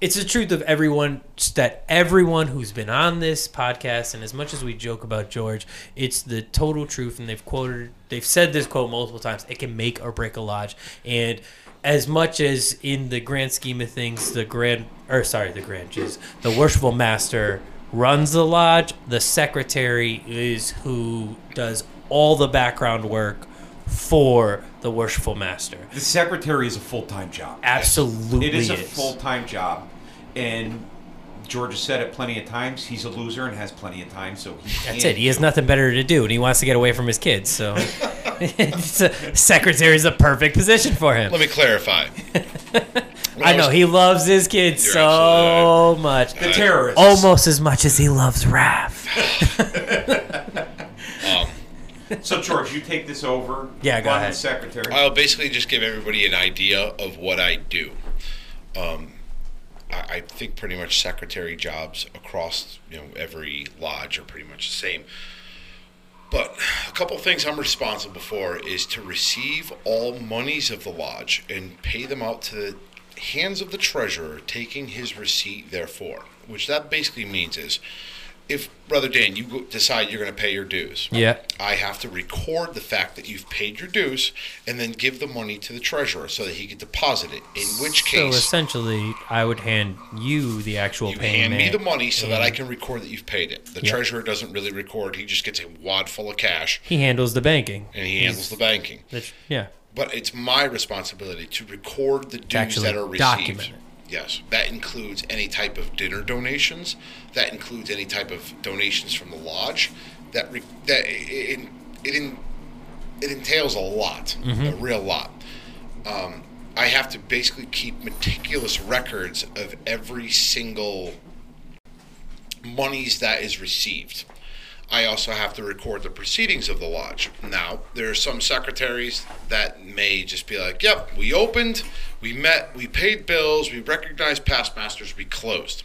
It's the truth of everyone that everyone who's been on this podcast, and as much as we joke about George, it's the total truth. And they've quoted, they've said this quote multiple times. It can make or break a lodge, and as much as in the grand scheme of things, the grand or sorry, the grand jeez, the worshipful master runs the lodge. The secretary is who does all the background work for the worshipful master. The secretary is a full time job. Absolutely, It is a full time job, and George has said it plenty of times. He's a loser and has plenty of time, so he That's can't it. He has nothing better to do, and he wants to get away from his kids. So It's a- Secretary's a perfect position for him. Let me clarify. When I know was- he loves his kids You're so much. The terrorists. Almost as much as he loves Raph. So George, you take this over. Yeah, go ahead. Secretary. I'll basically just give everybody an idea of what I do. Um, I, I think pretty much secretary jobs across you know every lodge are pretty much the same. But a couple of things I'm responsible for is to receive all monies of the lodge and pay them out to the hands of the treasurer, taking his receipt therefore. Which that basically means is, if brother Dan, you decide you're going to pay your dues, Yeah. I have to record the fact that you've paid your dues and then give the money to the treasurer so that he can deposit it. In which case, So essentially, I would hand you the actual you payment. hand me the money so that I can record that you've paid it. The Yeah. treasurer doesn't really record; he just gets a wad full of cash He handles the banking. and he handles the banking. Yeah. But it's my responsibility to record the dues actually that are received. document. Yes, that includes any type of dinner donations. That includes any type of donations from the lodge. That re- that it it, it, it entails a lot, Mm-hmm. a real lot. Um, I have to basically keep meticulous records of every single monies that is received. I also have to record the proceedings of the lodge. Now, there are some secretaries that may just be like, yep, we opened, we met, we paid bills, we recognized past masters, we closed.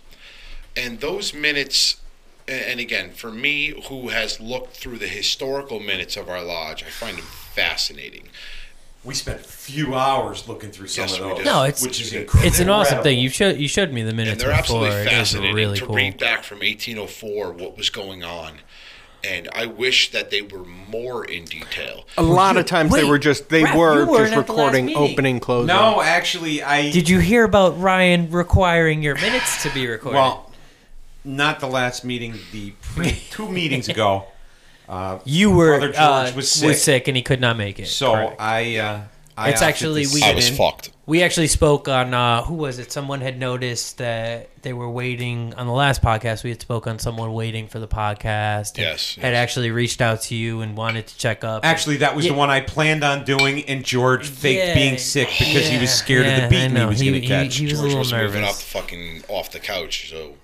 And those minutes, and again, for me, who has looked through the historical minutes of our lodge, I find them fascinating. we spent a few hours looking through some Yes, of those. No, it's which is incredible. it's an awesome thing. You showed you showed me the And minutes they're before. absolutely It is fascinating really to cool. read back from 1804 what was going on. And I wish that they were more in detail. A lot of times they were just they Raph, were just at the last recording opening closing. No, actually, I Did you hear about Ryan requiring your minutes to be recorded? well, not the last meeting. The pre- two meetings ago. you were Brother George uh, was sick. and he could not make it. So Correct. I. Uh, I It's actually- we- sit I was fucked. We actually spoke on uh, who was it? Someone had noticed that they were waiting on the last podcast. We had spoke on someone waiting for the podcast. and Yes, had yes. actually reached out to you and wanted to check up. Actually, that was Yeah. the one I planned on doing, and George faked Yeah, being sick because he was yeah, scared of the beating I he was going to he- catch. he was George little was moving nervous. off the fucking off the couch. So,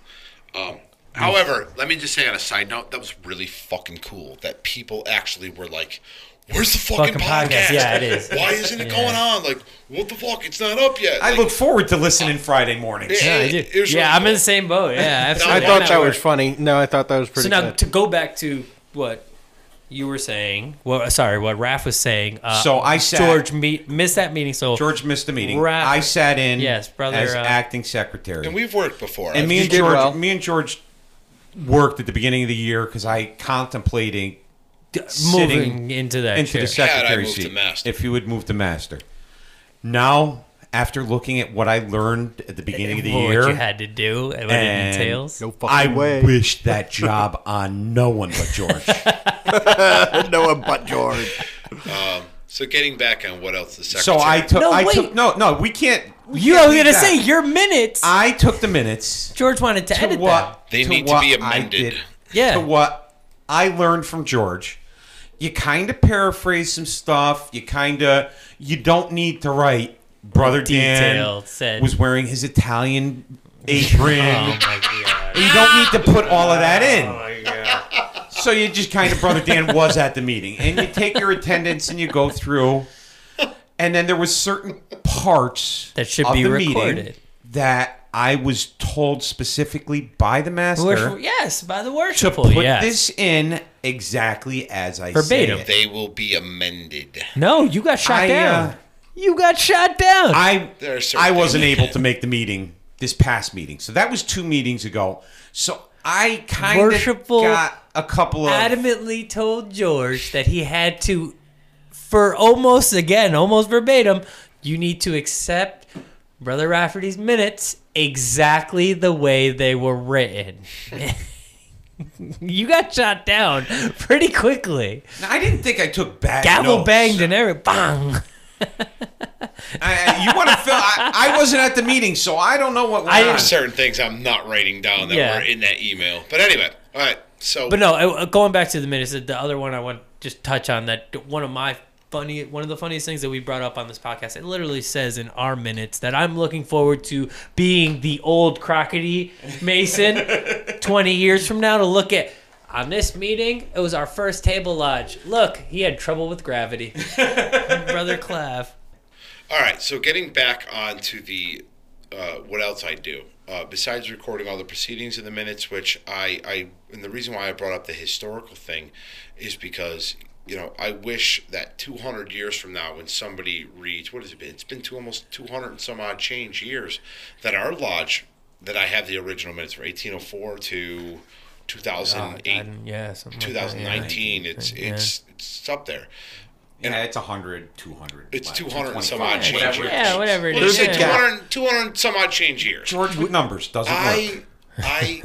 um, however, let me just say on a side note, that was really fucking cool that people actually were like, "Where's the fucking, Fucking podcast. podcast? Yeah, it is. Why isn't it Yeah. going on? Like, what the fuck? It's not up yet." I Like, look forward to listening Friday mornings. yeah, I do. yeah really I'm in the same boat. Yeah, I absolutely. thought I'm that at was funny. No, I thought that was pretty So now good. to go back to what you were saying. Well, sorry, what Raph was saying. Uh, So I sat- George me- missed that meeting. So George missed the meeting. Ra- I sat in Yes, brother, as uh, acting secretary. And we've worked before. And me and George, well. me and George worked at the beginning of the year because I contemplating d- moving into that into chair. the secretary moved to seat. master. If you would move to master. Now, after looking at what I learned at the beginning of the what year, you had to do and what and it entails. no fucking I way. wished that job on no one but George. no one but George. Um, so getting back on what else the so secretary. I took. No, I wait. took. No, no, we can't. we You, can't I leave gonna that. say your minutes. I took the minutes. George wanted to, to edit what They to need to what be I amended. did, Yeah. To what I learned from George. You kind of paraphrase some stuff. You kind of you don't need to write. Brother Dan said- was wearing his Italian apron. Oh my god. you don't need to put all of that in. Oh so you just kind of, Brother Dan was at the meeting, and you take your attendance and you go through, and then there was certain parts That should of be the meeting recorded. that I was told specifically by the master Worship- yes, by the to worshipful. put yes. this in exactly as I Verbatim. say it. they will be amended. No, you got shot I, down. uh, you got shot down. I There are certain I wasn't things- able to make the meeting this past meeting, so that was two meetings ago. So I kind of Worshipful got a couple of adamantly told George that he had to, for almost again, almost verbatim, you need to accept Brother Rafferty's minutes exactly the way they were written. you got shot down pretty quickly. Now, I didn't think I took bad Gavel notes. banged and every bang. I, you want to fill? I, I wasn't at the meeting, so I don't know what. Went I- on. Certain things I'm not writing down that Yeah. were in that email. But anyway, all right. So But no, uh, going back to the minutes, the other one I want to just touch on that one of my funny one of the funniest things that we brought up on this podcast. It literally says in our minutes that I'm looking forward to being the old Crockety Mason 20 years from now to look at. On this meeting, it was our first table lodge. Look, he had trouble with gravity. Brother Clav. All right, so getting back on to the uh, what else I do uh, besides recording all the proceedings in the minutes, which I, I and the reason why I brought up the historical thing is because you know I wish that 200 years from now, when somebody reads what has it been? It's been to almost 200 and some odd change years that our lodge that I have the original minutes for 1804 to 2008, I yeah, something like that, yeah. 2019. It's Yeah. it's it's up there. Yeah, it's 100, 200. It's 200 and some 225, odd change whatever. years. Yeah, whatever it Well, is. yeah. 200, 200 some odd change years. George with numbers doesn't I, work. I,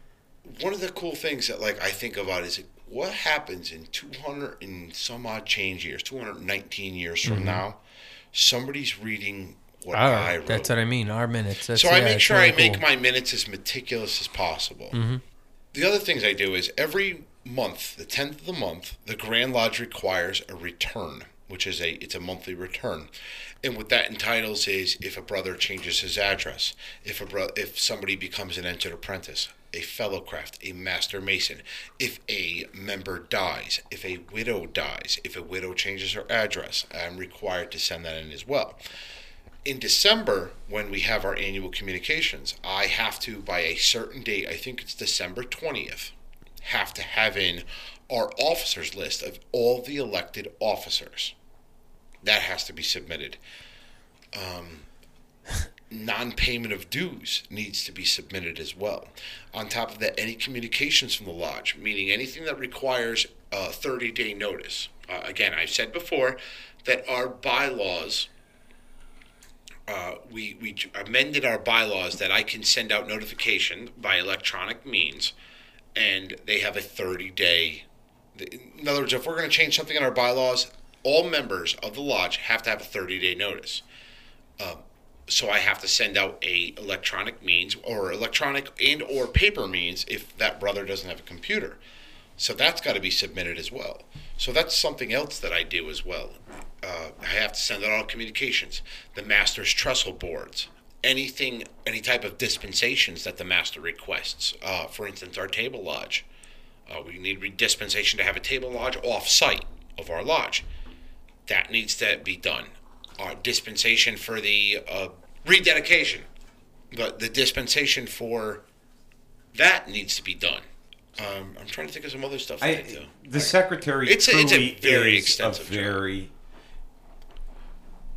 one of the cool things that like I think about is what happens in 200 and some odd change years, 219 years Mm-hmm. from now, somebody's reading what I wrote. that's what I mean. Our minutes. That's, so I yeah, make sure really I make cool. my minutes as meticulous as possible. Mm-hmm. The other things I do is every month, the tenth of the month, the Grand Lodge requires a return, which is a it's a monthly return, and what that entitles is if a brother changes his address, if a bro- if somebody becomes an entered apprentice, a fellow craft, a master mason, if a member dies, if a widow dies, if a widow changes her address, I'm required to send that in as well in December, when we have our annual communications, I have to, by a certain date, I think it's December 20th, have to have in our officers list of all the elected officers. That has to be submitted. Um, non payment of dues needs to be submitted as well. On top of that, any communications from the lodge, meaning anything that requires a 30 day notice. Uh, again, I've said before that our bylaws uh, we, we amended our bylaws that I can send out notification by electronic means, and they have a 30 day. In other words, if we're going to change something in our bylaws, all members of the lodge have to have a 30 day notice. Um, so I have to send out a electronic means or electronic and or paper means if that brother doesn't have a computer. So that's got to be submitted as well. So that's something else that I do as well. Uh, I have to send out all communications, the master's trestle boards, anything, any type of dispensations that the master requests. Uh, for instance, our table lodge. Uh, we need dispensation to have a table lodge off site of our lodge. That needs to be done. Our dispensation for the uh, rededication, But the dispensation for that needs to be done. Um, I'm trying to think of some other stuff I, I, do. the secretary It's a- it's a very extensive a job. very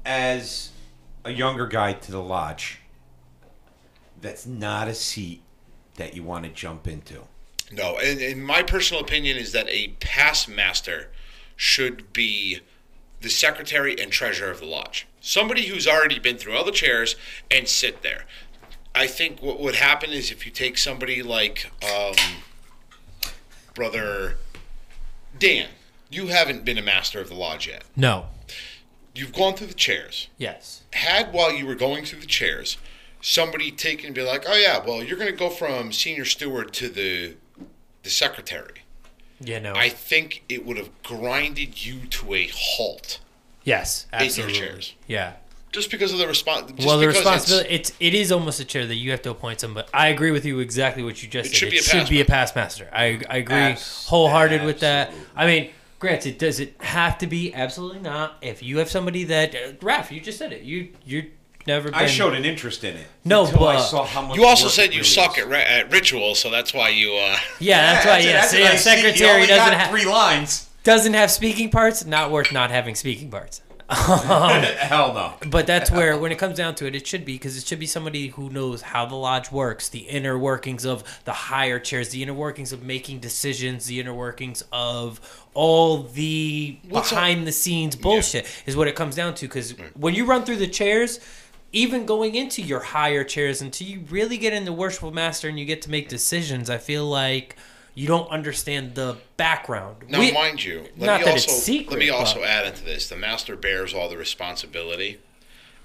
as a younger guy to the lodge. That's not a seat that you want to jump into. No, and, and my personal opinion is that a past master should be the secretary and treasurer of the lodge. Somebody who's already been through all the chairs and sit there. I think what would happen is if you take somebody like um, brother Dan, you haven't been a master of the lodge yet. No. You've gone through the chairs. Yes. had while you were going through the chairs somebody take and be like, "Oh yeah, well you're going to go from senior steward to the the secretary." Yeah. No. I think it would have grinded you to a halt yes. in your Absolutely. chairs Yeah. just because of the response. well, the responsibility it's it is almost a chair that you have to appoint somebody. I agree with you exactly what you just It said. should it be should be a past master. I I agree Abs- wholehearted with that. I mean, granted, does it have to be? Absolutely not. If you have somebody that uh, Raph, you just said it. You you're never. Been, I showed an interest in it. No, until I but- saw how much You also work said you really suck is. at, ri- at ritual, so that's why you. Uh, Yeah, that's why. it. Yes, it. yeah. I see. You Secretary only doesn't have three lines. doesn't have speaking parts. Not worth not having speaking parts. Hell no. But that's where, when it comes down to it, it should be because it should be somebody who knows how the lodge works, the inner workings of the higher chairs, the inner workings of making decisions, the inner workings of all the What's up- behind the scenes bullshit is what it comes down to. Because when you run through the chairs, even going into your higher chairs, until you really get into worshipful master and you get to make decisions, I feel like you don't understand the background. now, We- mind you, let not me that also it's secret, let me also but- add into this: the master bears all the responsibility,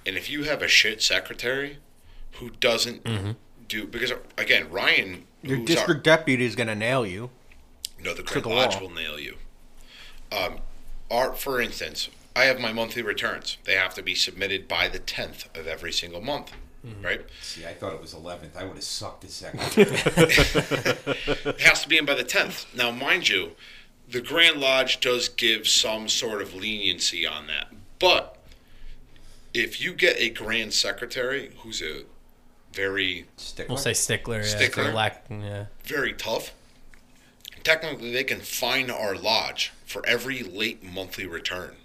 and if you have a shit secretary who doesn't Mm-hmm. do because again, Ryan, Your who's our- district deputy is going to nail you. No, the Grand Lodge will nail you. Um, our, for instance, I have my monthly returns. They have to be submitted by the 10th of every single month, mm-hmm. right? See, I thought it was 11th. I would have sucked a second. It has to be in by the 10th. Now, mind you, the Grand Lodge does give some sort of leniency on that. But if you get a Grand Secretary who's a very, Stickler. We'll say stickler. Stickler? For lack, yeah. very tough, technically they can fine our lodge for every late monthly return.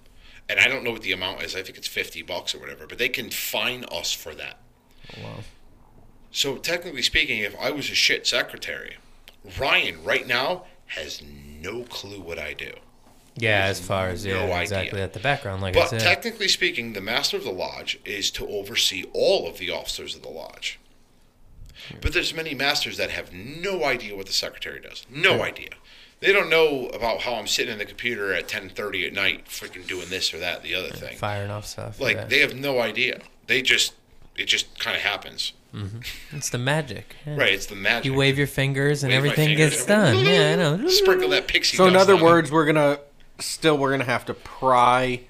And I don't know what the amount is. I think it's 50 bucks or whatever, but they can fine us for that. Oh, wow. So technically speaking, if I was a shit secretary, Ryan right now has no clue what I do. Yeah, as far as yeah, no exactly idea. at the background, like I But said. technically speaking, the master of the lodge is to oversee all of the officers of the lodge. Hmm. But there's many masters that have no idea what the secretary does. No idea. They don't know about how I'm sitting in the computer at 10:30 at night, freaking doing this or that, the other thing. firing off stuff. Like yeah. they have no idea. They just it just kind of happens. Mm-hmm. it's the magic. yeah. Right? It's the magic. You wave your fingers and Wave everything fingers gets and- done. Yeah, I know. Sprinkle that pixie. So in dust other on it. words, we're gonna still we're gonna have to pry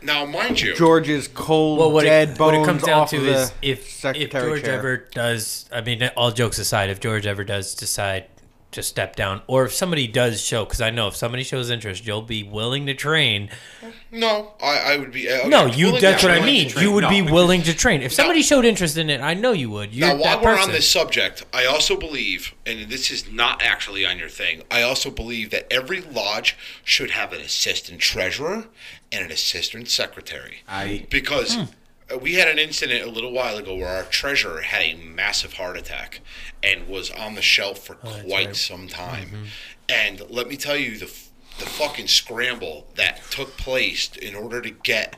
now mind you, George's cold Well, what dead it, bones what it comes down off to is the if if secretary George chair. ever does, I mean, all jokes aside, if George ever does decide to step down, or if somebody does show, because I know if somebody shows interest, you'll be willing to train. no, I, I would be. uh, No, okay, you. willing That's to what I train. mean. You would No, be willing to train if somebody showed interest in it. I know you would. You're Now, while that we're person. on this subject, I also believe, and this is not actually on your thing, I also believe that every lodge should have an assistant treasurer and an assistant secretary. I Because uh, we had an incident a little while ago where our treasurer had a massive heart attack and was on the shelf for quite some time. And let me tell you, the, the fucking scramble that took place in order to get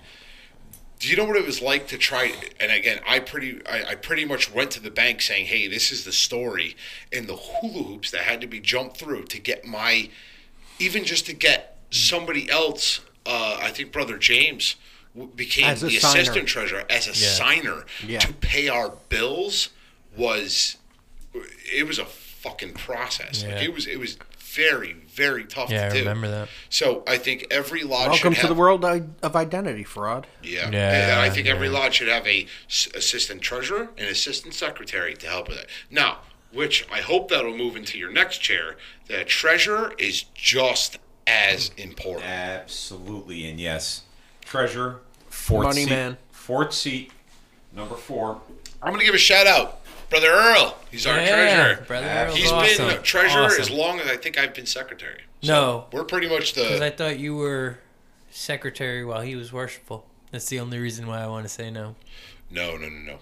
do you know what it was like to try and again i pretty I, I pretty much went to the bank saying hey this is the story and the hula hoops that had to be jumped through to get my even just to get somebody else uh, i think brother james became the signer. assistant treasurer as a signer Yeah. to pay our bills was it was a fucking process like it was it was very very tough yeah, I to do remember that. so i think every lodge Welcome should to the world of identity fraud. yeah. Yeah, And I think every yeah. lodge should have a s- assistant treasurer and assistant secretary to help with it. Now, which I hope that'll move into your next chair. The treasurer is just as important. absolutely and yes. treasurer, fourth Money seat, man. fourth seat, number four. I'm going to give a shout out, brother Earl. He's our Yeah, treasurer. brother Earl's He's awesome. been treasurer Awesome. as long as I think I've been secretary. No, We're pretty much the. because. I thought you were secretary while he was worshipful. That's the only reason why I want to say no. No, no, no, no.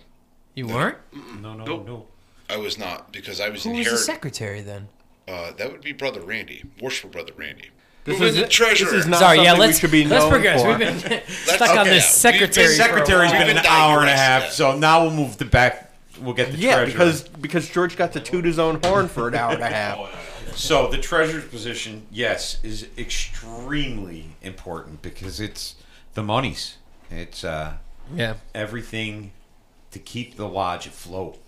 You weren't. No, no, Nope. no. I was not because I was Who was the inherited. secretary then? uh, that would be brother Randy, worshipful brother Randy. This Who is the treasurer? This is not Sorry, yeah. something we Let's should be let's progress. for. We've been stuck on this yeah. secretary. We've The been for a secretary's while. been an hour and a half, so now we'll move to back. We'll get the yeah, treasurer. because because George got to toot his own horn for an hour and a half. So the treasurer's position, yes, is extremely important because it's the monies. It's uh, Yeah. everything to keep the lodge afloat.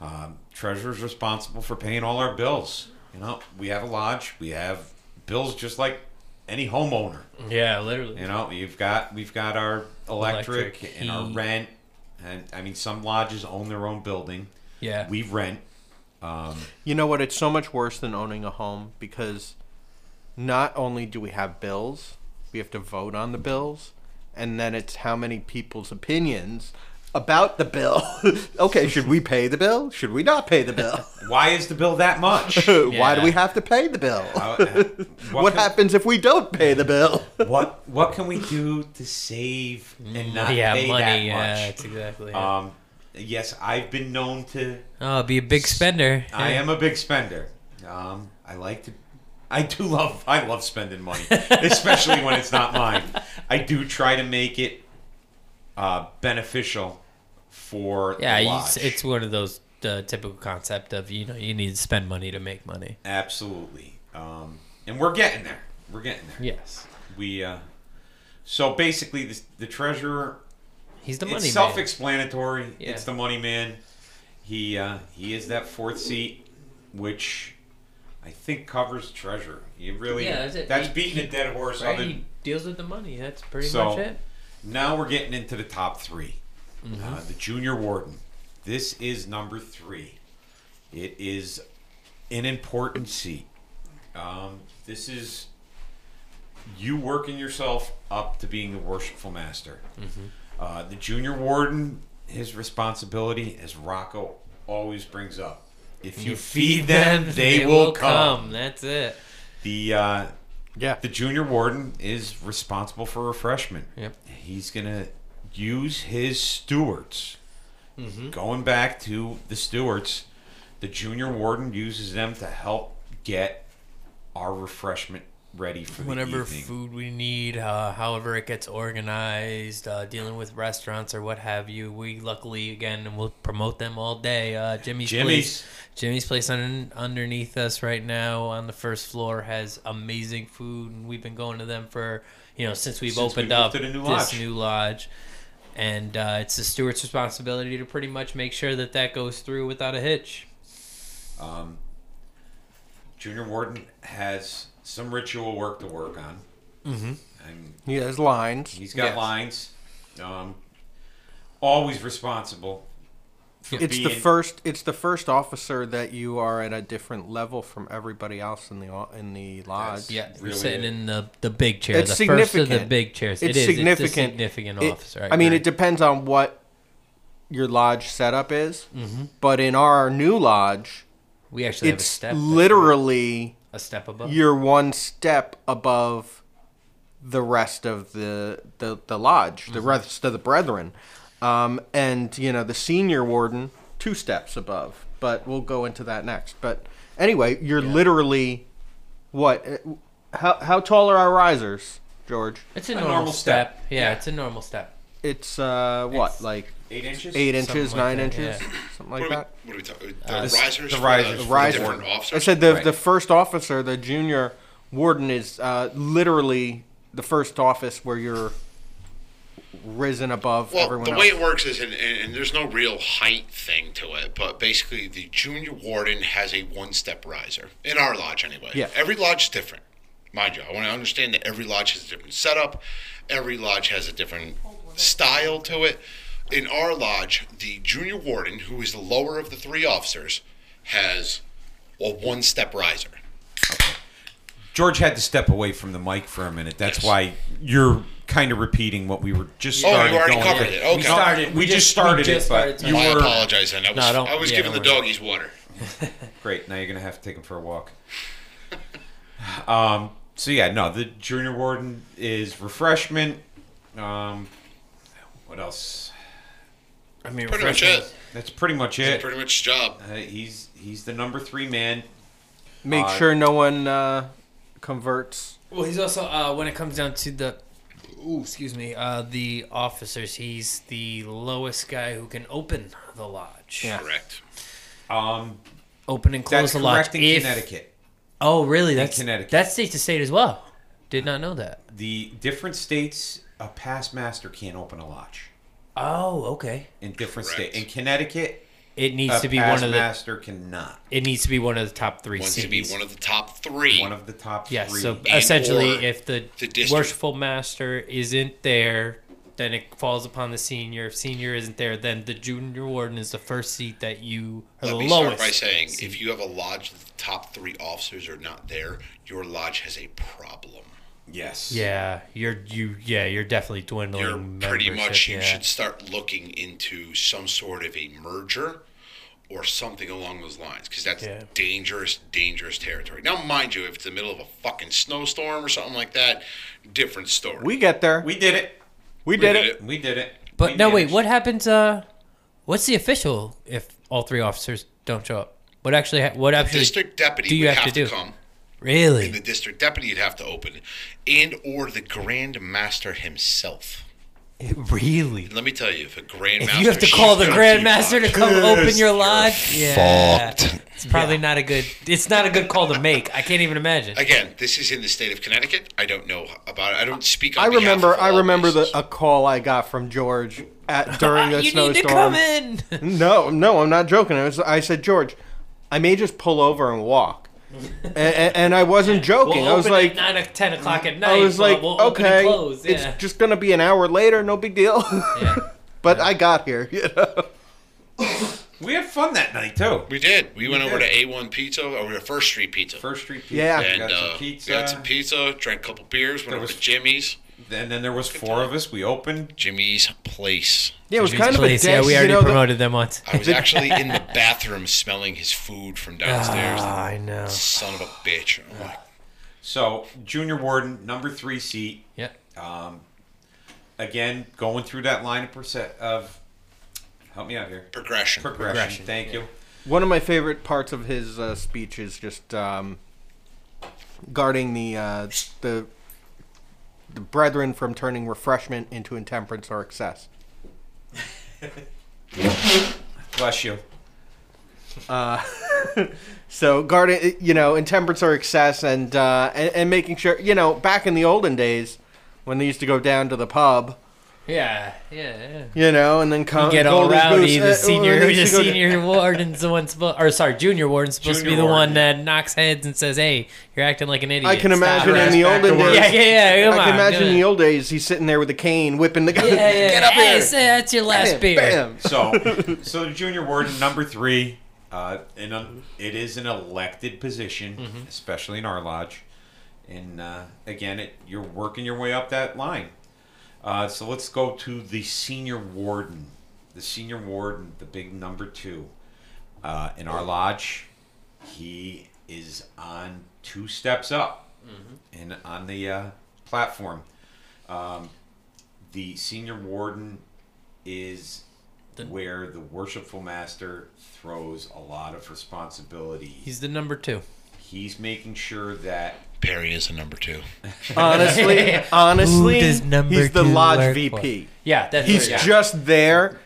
Um, treasurer's responsible for paying all our bills. You know, we have a lodge. We have bills just like any homeowner. Yeah, literally. You know, you've got we've got our electric, Electric, and our rent, and I mean some lodges own their own building. Yeah. We rent. Um, You know what? It's so much worse than owning a home because not only do we have bills, we have to vote on the bills, and then it's how many people's opinions about the bill. okay, should we pay the bill? Should we not pay the bill? why is the bill that much? Why do we have to pay the bill? Uh, what can- happens if we don't pay the bill? What what can we do to save and not yeah, pay money. that Yeah, much? that's exactly. it. Um, yes, I've been known to. oh, be a big spender. I am a big spender. Um, I like to. I do love. I love spending money, especially when it's not mine. I do try to make it uh, beneficial for Yeah, the you, lodge. it's one of those the typical concept of you know you need to spend money to make money. absolutely, um, and we're getting there. We're getting there. Yes, We. Uh, so basically, the, the treasurer he's the money it's self-explanatory. Yeah. It's the money man. He uh, he is that fourth seat, which I think covers treasure. You really Yeah, that's it. that's He- beating he- a dead horse. Right? Other, He deals with the money. That's pretty So- much it. Now we're getting into the top 3 Mm-hmm. Uh, the junior warden. This is number three. It is an important seat. Um, this is you working yourself up to being the worshipful master. Mm-hmm. Uh, the junior warden, his responsibility, as Rocco always brings up, if you, feed them, they, will come. That's it. The uh, Yeah. the junior warden is responsible for refreshment. Yep. He's gonna use his stewards. Mm-hmm. Going back to the stewards, the junior warden uses them to help get our refreshment ready for the Whatever food we need, uh, however it gets organized, uh, dealing with restaurants or what have you. We luckily again and we'll promote them all day. Uh, Jimmy's, Jimmy's. place, Jimmy's place un- underneath us right now on the first floor has amazing food, and we've been going to them for you know since we've Since we opened moved up new this lodge. new lodge. And uh, it's the steward's responsibility to pretty much make sure that that goes through without a hitch. Um, junior warden has some ritual work to work on. Mm-hmm. And He has lines. he's got Yes. lines. Um, always responsible. for It's the first. It's the first officer that you are at a different level from everybody else in the o- in the lodge. Yeah, really sitting it. in the the big chair, It's the first of the significant. big chairs. It's it is. significant. It's a significant It- officer. I, mean, it depends on what your lodge setup is. Mm-hmm. But in our new lodge, we actually have a it's step. that's literally a step above. you're one step above the rest of the the, the lodge, the rest of the brethren, um, and you know the senior warden two steps above. But we'll go into that next. But anyway, you're literally what? uh, How how tall are our risers, George? it's a, A normal, normal step. step. Yeah, Yeah. it's a normal step. It's uh what It's like eight inches. eight inches, Something like nine that, inches, yeah. something What like are we, that. what are we talking? The Uh, risers. the for risers the, for for Riser. different I officers. said the Right. the first officer, the junior warden, is uh, literally the first office where you're risen above Well, everyone the else. way it works is, and, and, and there's no real height thing to it, but basically the junior warden has a one-step riser in our lodge, anyway. Yeah. Every lodge is different, mind you. I want to understand that every lodge has a different setup. Every lodge has a different style to it. In our lodge, the junior warden, who is the lower of the three officers, has a one-step riser. George had to step away from the mic for a minute. That's Yes. why you're kind of repeating what we were just Oh, you started already going covered through. it. Okay. We started. We, We just just- started we it, just but started you I were apologize, then. I was, No, don't- I was yeah, giving the don't worry. doggies water. great. Now you're gonna have to take him for a walk. um. So yeah, no. The junior warden is refreshment. Um. What else? I mean, Pretty much it. That's pretty much That's it. pretty much his job. Uh, he's he's the number three man. Make Uh, sure no one uh, converts. Well, he's also uh, when it comes down to the, ooh, excuse me, uh, the officers. He's the lowest guy who can open the lodge. Yeah. Correct. Um. Open and close That's the lodge. correct in If- Connecticut. Oh, really? That's Connecticut. That's state to state as well. Did not know that. The different states, a past master can't open a lodge. Oh, okay. In different Correct. states, in Connecticut, It needs a to be one of the. master cannot. It needs to be one of the top three Wants to be one of the top three. One of the top Yes. three. So essentially, if the, the worshipful master isn't there, then it falls upon the senior. If senior isn't there, then the junior warden is the first seat that you are Let the me lowest. start by saying, seat. if you have a lodge that the top three officers are not there, your lodge has a problem. Yes. Yeah, you're you. Yeah, you're definitely dwindling. You're pretty membership, much you yeah. should start looking into some sort of a merger or something along those lines because that's Yeah. dangerous, dangerous territory. Now, mind you, if it's the middle of a fucking snowstorm or something like that, different story. We get there. We did it. We did did it. it. We did it. But We no, wait. What happens? Uh, what's the official if all three officers don't show up? What actually? Ha- what actually? district deputy do you would have have, to to, do? come. Really? And the district deputy would have to open it, and or the grand master himself. Eh, really? Let me tell you, if a grand If master you have to call the up Grand Master to come open your you're lodge, yeah, fucked. it's probably not a good. It's not a good call to make. I can't even imagine. Again, this is in the state of Connecticut. I don't know about it. I don't speak. On I remember. Of I remember the a call I got from George at during the you snowstorm. need to come in. No, no, I'm not joking. I was. I said, George, I may just pull over and walk. And, and, and I wasn't joking. We'll I was open like, at nine o- ten o'clock at night. I was like, we'll open okay, and close. Yeah. it's just gonna be an hour later, no big deal. yeah. but I got here, you know. We had fun that night too. We did. We, went did. over to A1 Pizza, over to First Street Pizza. First Street Pizza. Yeah. we and got some uh, pizza. we got some pizza, drank a couple beers, went There over was- to Jimmy's. And then there was four of us. We opened. Jimmy's Place. Yeah, it was Jimmy's kind of Place. a Yeah, dish, we you already know, the- promoted them once. I was actually in the bathroom smelling his food from downstairs. Ah, I know. Son of a bitch. My So Junior Warden, number three seat. Yeah. Um, again, going through that line of percent of. Help me out here. progression. Progression. Progression, Thank you. One of my favorite parts of his uh, speech is just um, guarding the uh, the the brethren from turning refreshment into intemperance or excess. Bless you. Uh, so guarding, you know, intemperance or excess, and, uh, and and making sure, you know, back in the olden days when they used to go down to the pub, Yeah, yeah, yeah. you know, and then come get all Goldie's rowdy. Goose, The uh, senior, when the used to senior warden's the one supposed, or sorry, junior warden's supposed to be the warden. one that knocks heads and says, "Hey, you're acting like an idiot." I can Stop imagine it." in the Back olden days. Yeah, yeah, yeah. Come I can on, imagine in the old days, he's sitting there with a cane, whipping the guy. Yeah, yeah, Get up hey, here. say that's your last Bam, beer. bam. So, so the junior warden number three, uh, and it is an elected position, especially in our lodge. And uh, again, it, you're working your way up that line. Uh, so let's go to the senior warden. The senior warden, the big number two, uh, in our lodge. He is on two steps up, and on the uh, platform. Um, the senior warden is where the worshipful master throws a lot of responsibility. He's the number two. He's making sure that Perry is a number two. Honestly, honestly, Who does number he's the two lodge work VP. Yeah, that's He's right, yeah. just there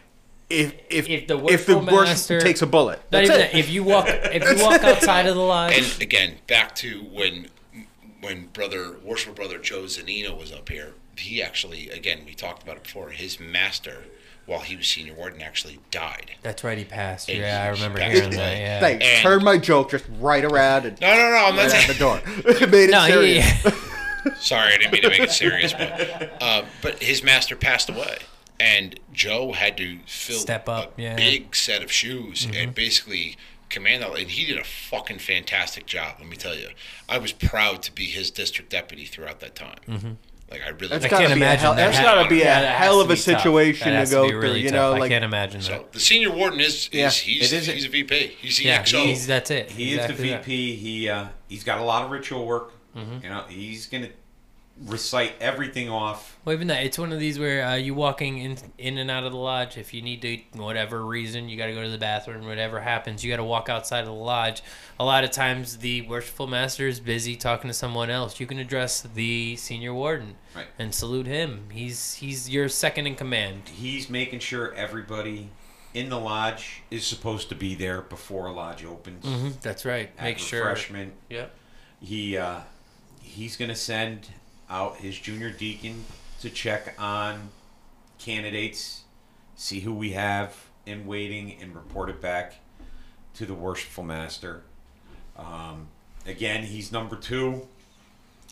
if if If the if the worshipful worship master- takes a bullet. Not That's even it. that. If you walk, if you walk outside of the lodge, And again, back to when when brother worshipful brother Joe Zanino was up here, he actually again we talked about it before. His master, while he was senior warden, actually died. that's right. He passed. And Yeah, I remember hearing that. Yeah. Thanks. And- Turned my joke just right around and No, no, no. I'm not right out saying. the door. Made it No, serious. he, Sorry, I didn't mean to make it serious, but uh, but his master passed away, and Joe had to fill Step up, a yeah. big set of shoes and basically command that. And he did a fucking fantastic job. Let me tell you, I was proud to be his district deputy throughout that time. Like I really. That's I can't imagine hell. that That's ha- gotta be a yeah, that has hell of a be situation to has go be through. really You tough. know, I can't imagine so that. the senior warden is, is Yeah. he's It is- he's a VP. He's the Yeah, XO. he's that's it. he Exactly is the that. VP. He uh, he's got a lot of ritual work. You know, he's gonna recite everything off. Well, even that, it's one of these where uh, you walking in in and out of the lodge. If you need to, whatever reason, you got to go to the bathroom. Whatever happens, you got to walk outside of the lodge. A lot of times, the worshipful master is busy talking to someone else. You can address the senior warden Right. and salute him. He's he's your second in command. He's making sure everybody in the lodge is supposed to be there before a lodge opens. Mm-hmm. That's right. Make sure. refreshment. Yep. He uh, he's gonna send out his junior deacon to check on candidates, see who we have in waiting, and report it back to the worshipful master. Um, again, he's number two.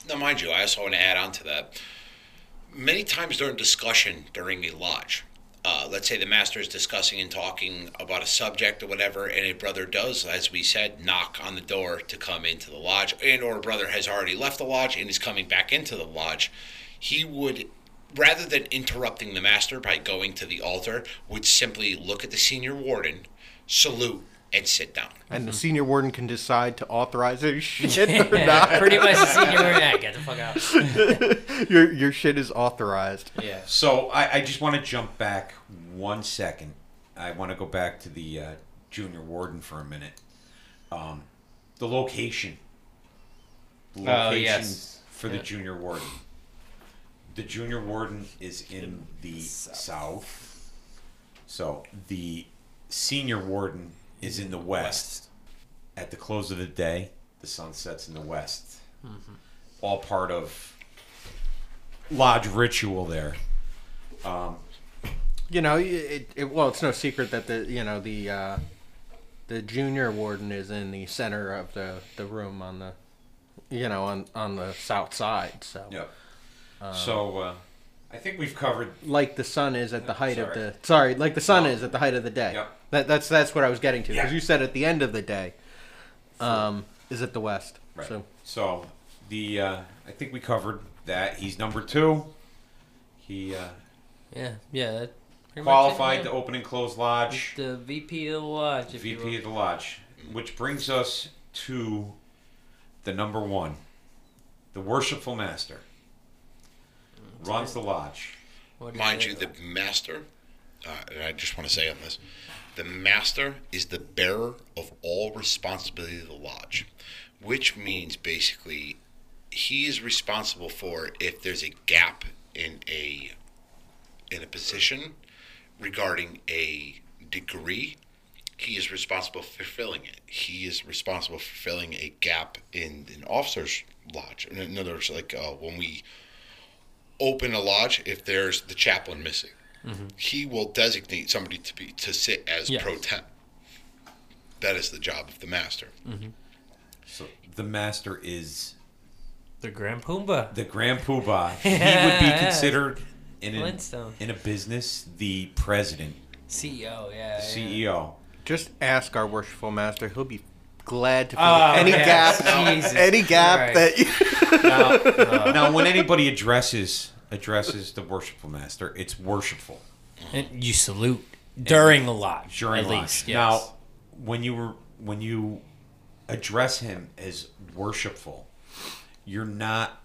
Now, mind you, I also want to add on to that. Many times during discussion during a lodge, uh, let's say the master is discussing and talking about a subject or whatever, and a brother does, as we said, knock on the door to come into the lodge, and or a brother has already left the lodge and is coming back into the lodge, he would, rather than interrupting the master by going to the altar, would simply look at the senior warden, salute, and sit down. and the senior warden can decide to authorize his shit or not. Pretty much the senior warden. Yeah, get the fuck out. your your shit is authorized. Yeah. So I, I just want to jump back one second. I want to go back to the uh, junior warden for a minute. Um, the location. The Oh, yes. for the junior warden. The junior warden is in the south. So the senior warden is in the west. At the close of the day, the sun sets in the west. Mm-hmm. All part of lodge ritual there. Um, You know, it, it well, it's no secret that the you know the uh, the junior warden is in the center of the, the room on the, you know, on on the south side. So Yep. so uh, I think we've covered. like the sun is at the height of the sorry, like the sun No. is at the height of the day. Yep. That that's that's what I was getting to because Yeah. you said at the end of the day, um, is at the west. Right. So So the uh, I think we covered that. He's number two. He uh, Yeah, yeah. that qualified it, to open and close lodge. He's the VP of the lodge. If VP will. of the lodge, which brings us to the number one, the worshipful master. Runs the lodge. Mind you, the master, uh, and I just want to say on this, the master is the bearer of all responsibility of the lodge, which means basically he is responsible for if there's a gap in a in a position regarding a degree he is responsible for filling it. He is responsible for filling a gap in an officer's lodge. In other words, like uh, when we open a lodge, if there's the chaplain missing, he will designate somebody to be to sit as Yes. pro temp. That is the job of the master. So the master is the Grand Pumbaa. the Grand Poobah. He would be considered in a, in a business the president, CEO. Yeah. CEO. just ask our worshipful master; he'll be glad to fill Oh, any yes. gap, Jesus any gap Christ. that. You, now, when anybody addresses addresses the worshipful master, it's worshipful. And you salute during the lodge. during at least. Yes. Now, when you were when you address him as worshipful, you're not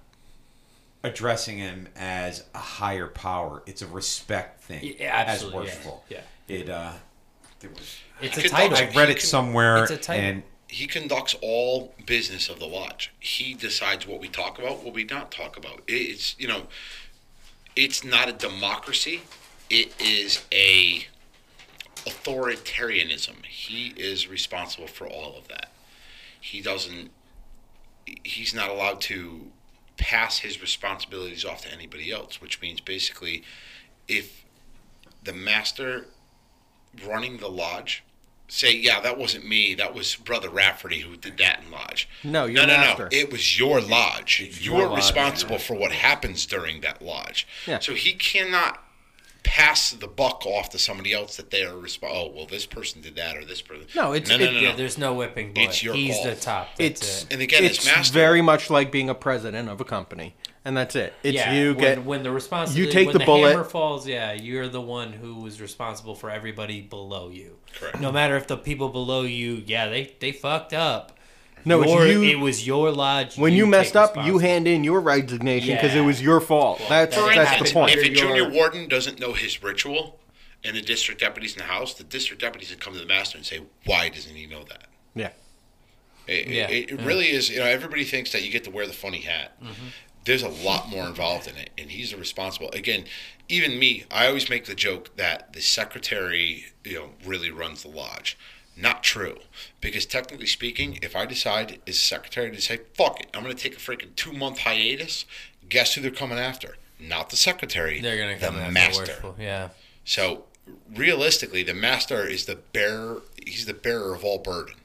addressing him as a higher power. It's a respect thing. Yeah, absolutely, As yeah, worshipful. yeah. It uh, there was. it's a title. I read it somewhere, It's a title. and He conducts all business of the lodge. He decides what we talk about, what we not talk about. It's you know, it's not a democracy. It is a authoritarianism. He is responsible for all of that. He doesn't. He's not allowed to pass his responsibilities off to anybody else, which means basically, if the master running the lodge say, yeah, that wasn't me. That was Brother Rafferty who did that in lodge. No, no, no, master. no. It was your lodge. It's You're your lodge. responsible for what happens during that lodge. Yeah. So he cannot pass the buck off to somebody else that they are responsible. Oh, well, this person did that or this person. No, it's- no, no, it- no, yeah, no. there's no whipping boy. It's your He's call. the top. That's it's it. And again, it's as master, very much like being a president of a company, and that's it. It's yeah, you when, get when the responsibility you take when the bullet- hammer falls. Yeah, you're the one who was responsible for everybody below you. Correct. No matter if the people below you, yeah, they they fucked up. No, Your- you- It was your lodge. when you, take messed up, you hand in your resignation because Yeah. it was your fault. that's For that's instance, the point. if a You're- junior warden doesn't know his ritual, and the district deputy's in the house, the district deputies would come to the master and say, "Why doesn't he know that?" Yeah. It, Yeah, it, it yeah. really is. You know, everybody thinks that you get to wear the funny hat. Mm-hmm. There's a lot more involved in it, and he's the responsible. Again, even me, I always make the joke that the secretary, you know, really runs the lodge. Not true, because technically speaking, if I decide as secretary to say, "Fuck it," I'm going to take a freaking two month hiatus. Guess who they're coming after? Not the secretary. They're gonna come the after master. Worshipful, Yeah. So realistically, the master is the bearer. He's the bearer of all burden.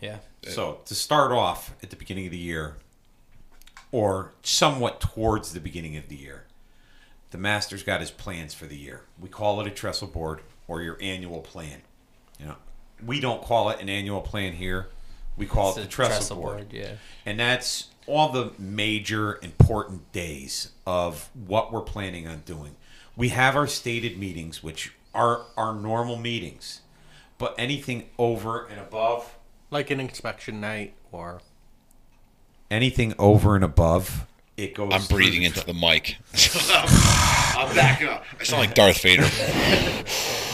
Yeah. So to start off at the beginning of the year, or somewhat towards the beginning of the year, the master's got his plans for the year. We call it a trestle board or your annual plan. You know, we don't call it an annual plan here. We call It's it the trestle, trestle board. board, yeah. And that's all the major important days of what we're planning on doing. We have our stated meetings, which are our normal meetings. But anything over and above Like an inspection night or anything over and above, it goes. I'm breathing the into the mic. I'm backing up. I sound like Darth Vader.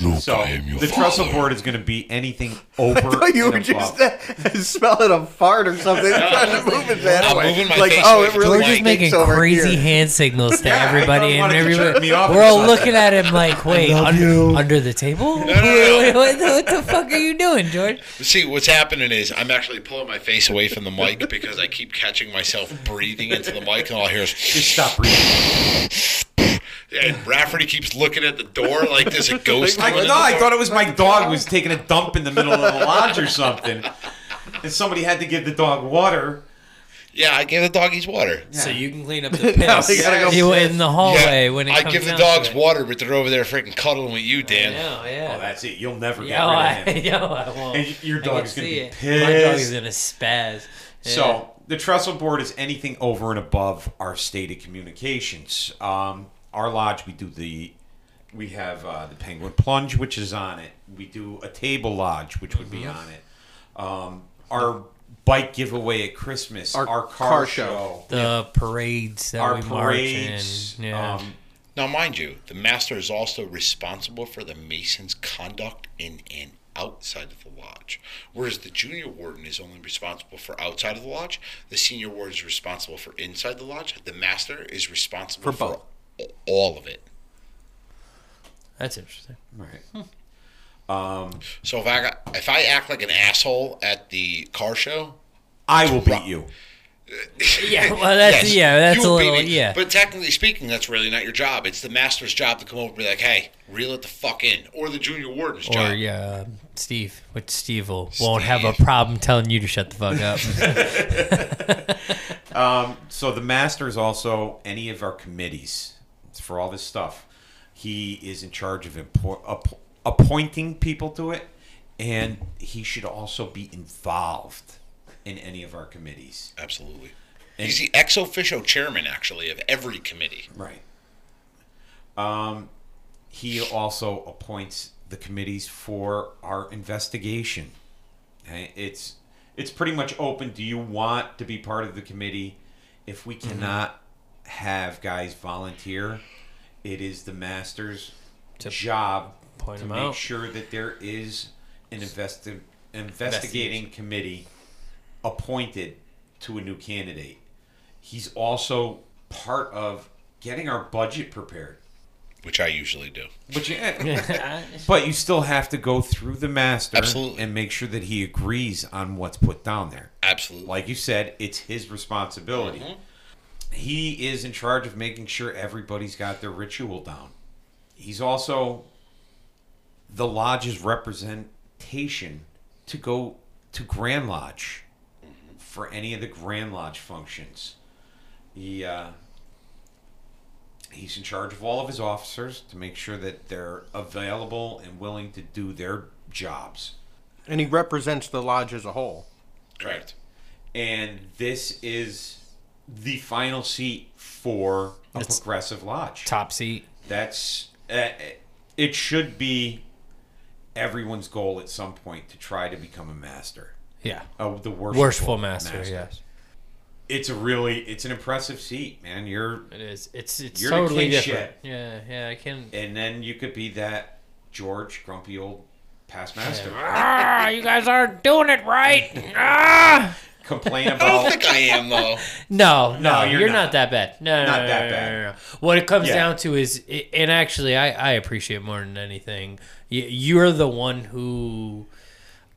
Luke, So I am your the trestle board is going to be anything over. I thought you and were just above. smelling a fart or something, trying to move his head I'm away. moving my like, face oh, away it from really the George is making crazy here. hand signals to everybody, and wanted to jerk everybody me off we're all looking at him like, "Wait, under, under the table? Wait, wait, what, the- what the fuck are you doing, George?" See, what's happening is I'm actually pulling my face away from the mic because I keep catching myself breathing into the mic, and all I hear is Just stop breathing. And Rafferty keeps looking at the door like there's a ghost. I, no, I thought it was my dog was taking a dump in the middle of the lodge or something, and somebody had to give the dog water. Yeah, I gave the doggies water. So you can clean up the Now piss we gotta go you piss. in the hallway when it I comes give the dogs water, but they're over there freaking cuddling with you, Dan. Yeah, yeah. Oh, that's it. You'll never Yo, get I, rid of him. yo, I won't. And your dog's can gonna see be it. My dog is pissed. gonna spaz. Yeah. So the trestle board is anything over and above our stated communications. Um, our lodge, we do the, we have uh, the penguin plunge, which is on it. We do a table lodge, which would Mm-hmm. be on it. Um, our bike giveaway at Christmas, our, Our car, car show, show. the parades that our we parades. march in. Yeah. Um, Now, mind you, the master is also responsible for the mason's conduct in and outside of the lodge. Whereas the junior warden is only responsible for outside of the lodge, the senior warden is responsible for inside the lodge. The master is responsible For for, both. All of it. That's interesting. right. Um, So if I got, if I act like an asshole at the car show, I will beat you. Yeah, well, that's yes, yeah, that's you a little me. yeah. But technically speaking, that's really not your job. It's the master's job to come over and be like, "Hey, reel it the fuck in," or the junior warden's or job. Or yeah, um, Steve, which Steve will won't have a problem telling you to shut the fuck up. Um, so the master is also any of our committees it's for all this stuff. He is in charge of impo- app- appointing people to it, and he should also be involved in any of our committees. Absolutely. And, He's the ex officio chairman, actually, of every committee. Right. Um, he also appoints the committees for our investigation. Okay? It's it's pretty much open. Do you want to be part of the committee? If we Mm-hmm. cannot have guys volunteer, it is the master's To job point to 'em make out. sure that there is an investi- investigating committee appointed to a new candidate. He's also part of getting our budget prepared. Which I usually do. But you, but you still have to go through the master Absolutely. and make sure that he agrees on what's put down there. Absolutely. Like you said, it's his responsibility. Mm-hmm. He is in charge of making sure everybody's got their ritual down. He's also the lodge's representation to go to Grand Lodge for any of the Grand Lodge functions. He uh, he's in charge of all of his officers to make sure that they're available and willing to do their jobs. And he represents the lodge as a whole. Correct. and this is the final seat for a It's- progressive lodge. Top seat. That's uh, it. Should be everyone's goal at some point to try to become a master. Yeah. Oh, the worshipful, Worshipful master, yes. It's a really, it's an impressive seat, man. You're, It is. It's it's You're totally different. shit. Yeah, yeah. I can. and then you could be that George, grumpy old past master. Ah, you guys aren't doing it right. Ah. Complain I don't about. think I am, though. No, no, No, you're, you're not. not. that bad. No, no, Not no, that no, bad. no, no, no. What it comes Yeah. down to is, and actually, I, I appreciate more than anything. You're the one who.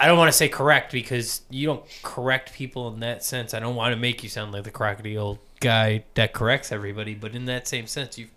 I don't want to say correct because you don't correct people in that sense. I don't want to make you sound like the crockety old guy that corrects everybody, but in that same sense, you've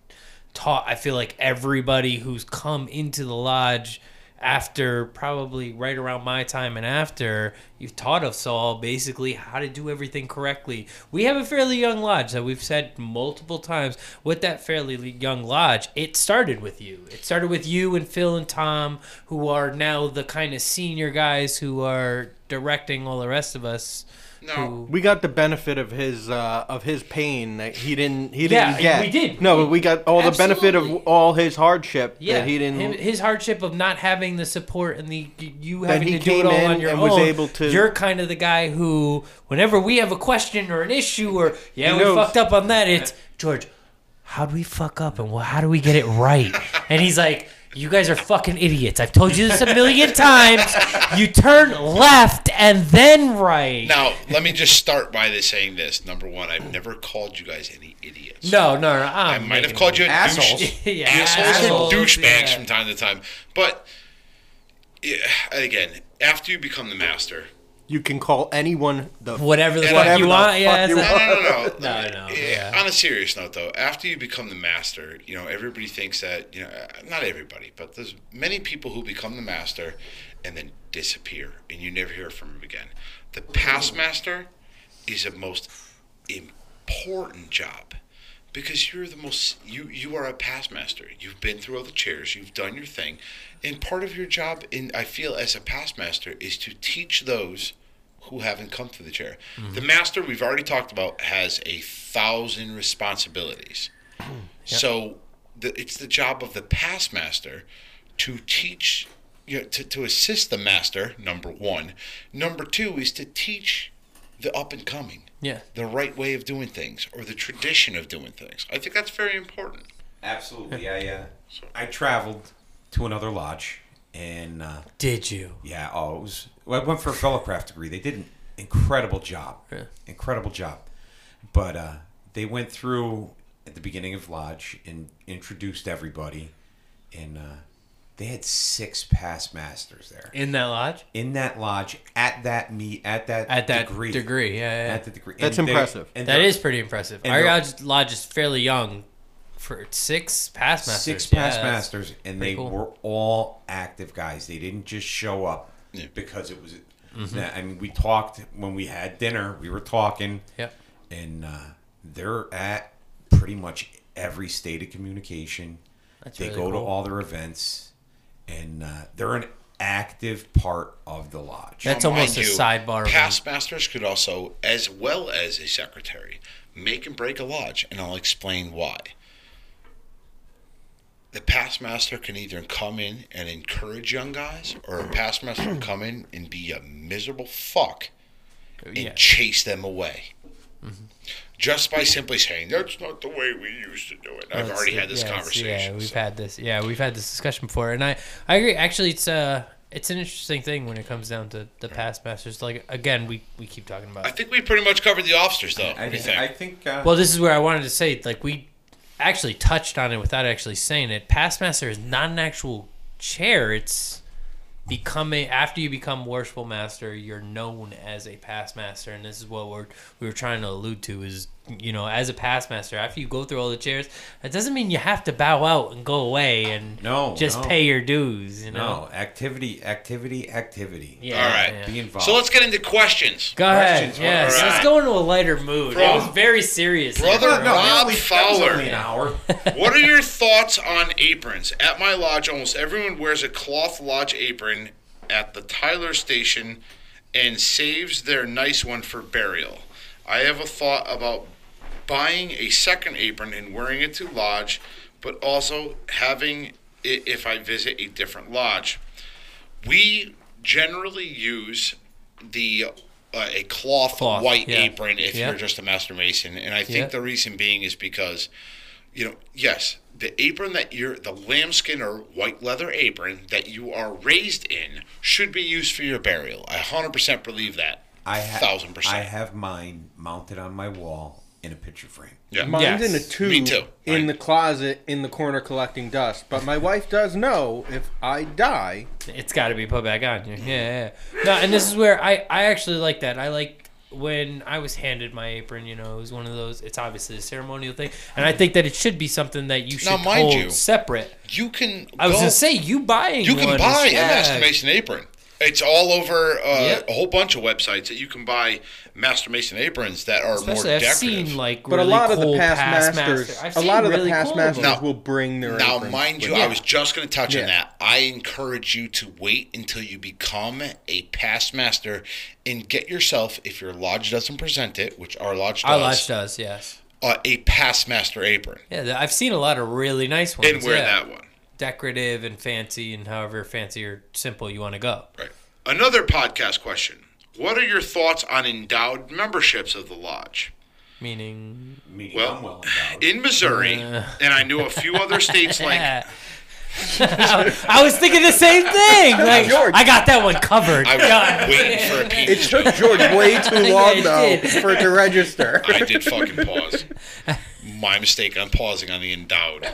taught. I feel like everybody who's come into the lodge after probably right around my time and after you've taught us all basically how to do everything correctly. We have a fairly young lodge that we've said multiple times with that fairly young lodge it started with you. It started with you and phil and tom who are now the kind of senior guys who are directing all the rest of us No. who We got the benefit of his uh, of his pain that he didn't he didn't get. we did. No, but we got all the benefit of all his hardship yeah, that he didn't. him- his hardship of not having the support and the you having he to do it all in on your and own. was able to- You're kind of the guy who, whenever we have a question or an issue, or yeah, He we knows. fucked up on that, it's George. How do we fuck up and wh- how do we get it right? And he's like, "You guys are fucking idiots. I've told you this a million times. You turn left and then right." Now, let me just start by this saying this. Number one, I've never called you guys any idiots. No, no, no. I I'm might have called you Assholes. douche- Yeah, assholes, assholes, or douchebags yeah. from time to time. But yeah, again, after you become the master, You can call anyone the Whatever the fuck whatever you the want. fuck Yeah, you it's No, a- no, no, no. No, no, yeah. On a serious note, though, after you become the master, you know everybody thinks that you know uh, not everybody, but there's many people who become the master and then disappear, and you never hear from them again. The past master is the most important job because you're the most you you are a past master. You've been through all the chairs, you've done your thing, and part of your job, in I feel as a past master, is to teach those who haven't come to the chair. The master we've already talked about has a thousand responsibilities. So the, it's the job of the past master to teach, you know, to, to assist the master, number one. Number two is to teach the up and coming yeah. the right way of doing things or the tradition of doing things. I think that's very important. Absolutely. I uh, I traveled to another lodge, and uh, Did you? yeah, oh, it was. Well, I went for a fellowcraft degree. They did an incredible job. Yeah. Incredible job. But uh, they went through at the beginning of lodge and introduced everybody, and uh, they had six past masters there In that lodge? in that lodge at that meet at that At that degree. degree, yeah, yeah. At the degree. That's And impressive. and That they're- is pretty impressive. and Our lodge, lodge is fairly young for six past masters. six Yeah, past that's- masters, and they cool. were all active guys. They didn't just show up Yeah. because it was. Mm-hmm. I mean, we talked when we had dinner. We were talking, Yep. and uh, they're at pretty much every stated communication. That's they really go to all their events, and uh, they're an active part of the lodge. That's Now, almost a you, sidebar of Past masters could also, as well as a secretary, make and break a lodge, and I'll explain why. The past master can either come in and encourage young guys, or a past master can come in and be a miserable fuck and Yeah. chase them away. Just by simply saying that's not the way we used to do it. I've That's- already had this yes, conversation. Yeah, we've so. had this. Yeah, we've had this discussion before, and I, I agree. Actually, it's uh, it's an interesting thing when it comes down to the past masters. Like again, we we keep talking about. I think we pretty much covered the officers, though. I, what do you think- think? I think. Uh, Well, this is where I wanted to say, like, we actually touched on it without actually saying it. Past master is not an actual chair. It's becoming after you become worshipful master, you're known as a past master, and this is what we're we were trying to allude to is you know as a past master after you go through all the chairs, that doesn't mean you have to bow out and go away and No, just no. pay your dues. You know. no activity, activity, activity. Yeah. All right. yeah. Be involved. so let's get into questions. Go ahead. Yes. All Let's go into a lighter mood. Bro- it was very serious. Brother No, no, Rob only- that Fowler. an hour. What are your thoughts on aprons? At my lodge, almost everyone wears a cloth lodge apron at the Tyler station and saves their nice one for burial. I have a thought about buying a second apron and wearing it to lodge, but also having it if I visit a different lodge. We generally use the uh, a cloth, Cloth, white yeah. apron if Yeah. you're just a master mason, and I think Yeah. the reason being is because you know, yes, the apron that you're, the lambskin or white leather apron that you are raised in should be used for your burial. I 100% believe that. I ha- thousand percent. I have mine mounted on my wall in a picture frame. yeah. Mine's Yes. in a tube Me too. in Mine- the closet in the corner collecting dust. But my wife does know if I die, It's got to be put back on you. Yeah, yeah. No, and this is where I I actually like that. I like when I was handed my apron. You know, it was one of those. It's obviously a ceremonial thing, and I think that it should be something that you should Now, mind hold you, separate. You can. I was go- gonna say you buying. You can one buy is- a yeah. Master apron. It's all over uh, Yep. a whole bunch of websites that you can buy Master Mason aprons that are Especially more I've decorative. seen like but really a lot of the past, past masters, master- a lot of really the past cool masters. Now- will bring their Now, aprons mind you, with I was just going to touch Yeah. on that. I encourage you to wait until you become a past master and get yourself, if your lodge doesn't present it, which our lodge does, Our lodge does, yes. uh, a past master apron Yeah, I've seen a lot of really nice ones. and wear yeah. that one. Decorative and fancy, and however fancy or simple you want to go. Right. Another podcast question. What are your thoughts on endowed memberships of the lodge? Meaning, Meaning Well, I'm well endowed. In Missouri, Uh. and I knew a few other states like I was thinking the same thing. Like, George. I got that one covered. I God. was waiting for a It took George way too long it though did. for it to register. I did fucking pause. My mistake I'm pausing on the endowed.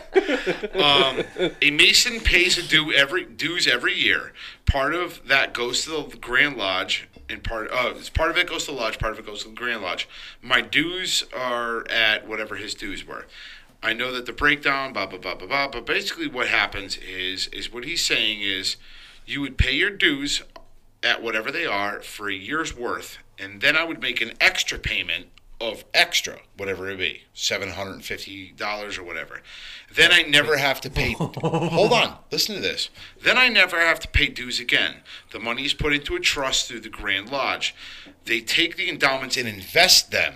Um, a Mason pays a due every dues every year. Part of that goes to the Grand Lodge, and part uh, part of it goes to the lodge. Part of it goes to the Grand Lodge. My dues are at whatever his dues were. I know that the breakdown, blah blah blah blah blah. But basically, what happens is is what he's saying is, you would pay your dues at whatever they are for a year's worth, and then I would make an extra payment of extra, whatever it be, seven hundred and fifty dollars or whatever. Then I never have to pay. hold on, listen to this. Then I never have to pay dues again. The money is put into a trust through the Grand Lodge. They take the endowments and invest them.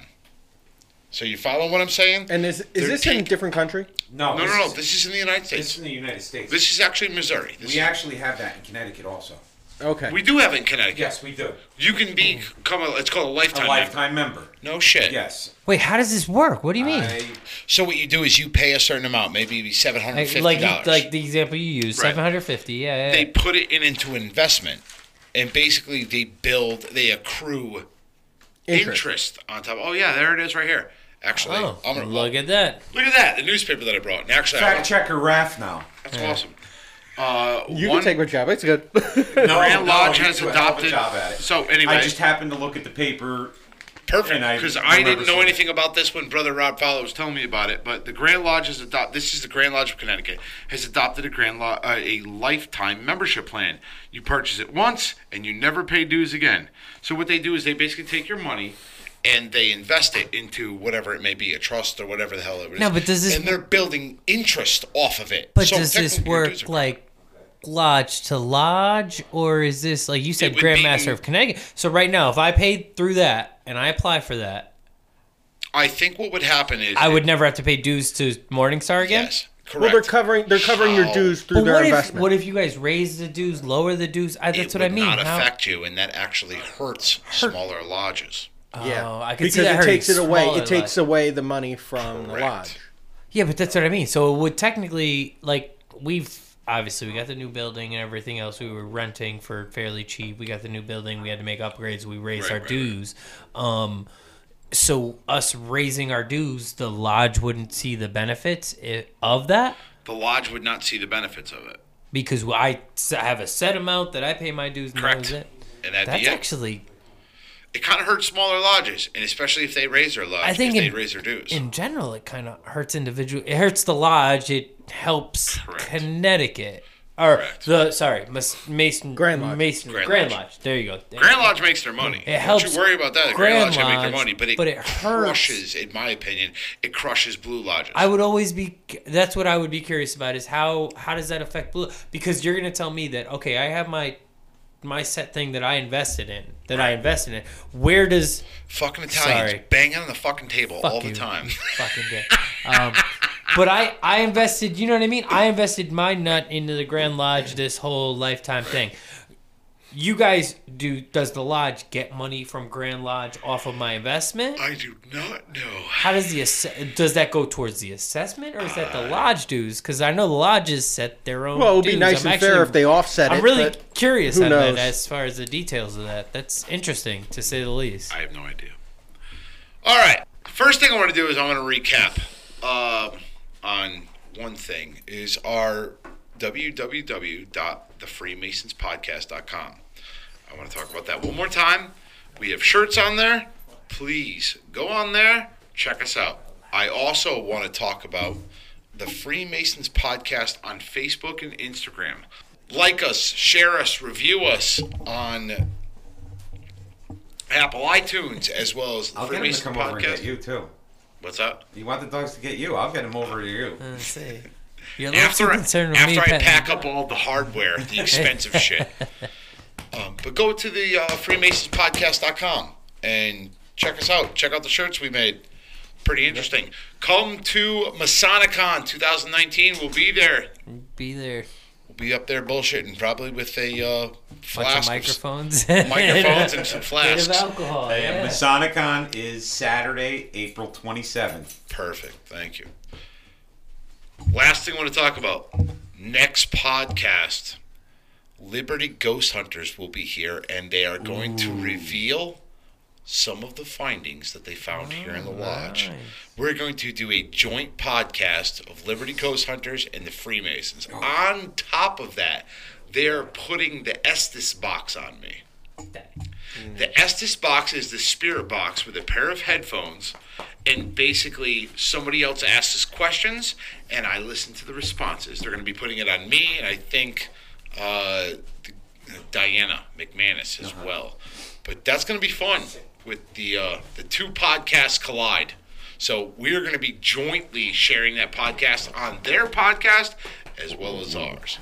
So you follow what I'm saying? And is is They're this in a take- different country? No, No, no, no. This is in the United States. This is in the United States. This is actually Missouri. This we is- actually have that in Connecticut also. Okay. we do have it in Connecticut. Yes, we do. You can become a. It's called a A lifetime. member. lifetime member. No shit. Yes. Wait, how does this work? What do you mean? I, So what you do is you pay a certain amount, maybe seven hundred Like, fifty like, dollars. you- like the example you used, Right. seven hundred fifty. Yeah, yeah. they put it in into investment, and basically they build, they accrue interest, Interest. on top. Oh yeah, there it is right here. Actually, oh, I'm gonna look at that. look at that, the newspaper that I brought. And actually, I, fact checker Raph now. that's awesome. Uh, You one, can take my job. It's good. No, Grand no, Lodge you has do a hell of a adopted. job at it. So anyway, I just happened to look at the paper. Perfect, And I because I, didn't know seeing it. anything about this when Brother Rob Fowler was telling me about it. But the Grand Lodge has adopted. This is the Grand Lodge of Connecticut has adopted a Grand Lo- uh, a lifetime membership plan. You purchase it once and you never pay dues again. So what they do is they basically take your money and they invest it into whatever it may be, a trust or whatever the hell it is. No, but does this- and they're building interest off of it. But So does this technically work like lodge to lodge, or is this like you said, would Grandmaster be- of Connecticut? So right now, if I paid through that and I apply for that, I think what would happen is I would never have to pay dues to Morningstar again. Yes, correct. well, they're covering they're covering your dues through But their what if investment. what if you guys raise the dues, lower the dues? I, that's it what I would mean. not How- affect you, and that actually hurts smaller lodges. Yeah, Oh, I can because see that it takes it away. It takes lodges. away the money from the lodge. Yeah, but that's what I mean. So it would technically like we've obviously we got the new building and everything else. We were renting for fairly cheap. We got the new building. We had to make upgrades. We raised Right, our right, right. dues. Um, so us raising our dues, the lodge wouldn't see the benefits of that The lodge would not see the benefits of it. because I have a set amount that I pay my dues. And that Correct. it. And at That's the end, actually it kind of hurts smaller lodges, and especially if they raise their lodge, I think if they in- raise their dues. in general, it kind of hurts individual. It hurts the lodge. It helps Correct. Connecticut. Or Correct. the sorry, Mason Grand Lodge. Mason Grand Grand, Lodge. Lodge. There you go. Grand Lodge makes their money. It helps Don't you worry about that. The Grand, Grand Lodge can make their money, but it, but it hurts. crushes, in my opinion, it crushes blue lodges. I would always be. That's what I would be curious about is how how does that affect blue? Because you're going to tell me that okay, I have my my set thing that I invested in that I invested in. Where does fucking Italians Sorry. banging on the fucking table Fuck all the time. fucking day. Um, but I, I invested, you know what I mean? I invested my nut into the Grand Lodge, this whole lifetime thing. You guys do, does the lodge get money from Grand Lodge off of my investment? I do not know. How does the, ass- does that go towards the assessment or is that the lodge dues? Because I know the lodges set their own Well, it would be dues. nice I'm and fair if they offset it. I'm it. really curious who on that as far as the details of that. That's interesting to say the least. I have no idea. All right. First thing I want to do is I want to recap uh, on one thing is our www.thefreemasonspodcast.com. I want to talk about that one more time. We have shirts on there. Please go on there, check us out. I also want to talk about the Freemasons podcast on Facebook and Instagram. Like us, share us, review us on Apple iTunes as well as the I'll get him to Freemason come over and podcast. get you too. What's up? You want the dogs to get you? I'll get them over to you. Uh, see. You're a little After, too I- concerned with after me I petting pack up all the hardware, the expensive shit. Um, but go to the uh, FreemasonsPodcast.com and check us out. Check out the shirts we made. Pretty interesting. Come to Masonicon 2019. We'll be there. Be there. We'll be up there bullshitting, probably with a uh, Bunch of flask of microphones. microphones and some Bit flasks. of alcohol. And yeah. Masonicon is Saturday, April 27th. Perfect. Thank you. Last thing I want to talk about next podcast. Liberty Ghost Hunters will be here and they are going to reveal some of the findings that they found here in the Oh, lodge. nice. We're going to do a joint podcast of Liberty Ghost Hunters and the Freemasons. Oh. On top of that, they're putting the Estes box on me. The Estes box is the spirit box with a pair of headphones, and basically somebody else asks us questions, and I listen to the responses. They're going to be putting it on me, and I think uh, Diana McManus as well. But that's going to be fun with the uh, the two podcasts collide. So we are going to be jointly sharing that podcast on their podcast as well as ours.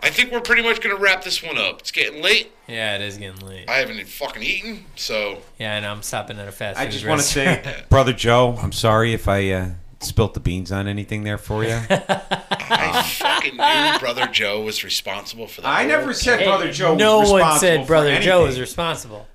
I think we're pretty much going to wrap this one up. It's getting late. Yeah, it is getting late. I haven't fucking eaten, so Yeah, and I'm stopping at a fast I food just want to say, brother Joe, I'm sorry if I uh, spilt the beans on anything there for you. I fucking knew Brother Joe was responsible for that. I never said Hey, brother Joe. no was one responsible said for Brother Joe was anything. responsible.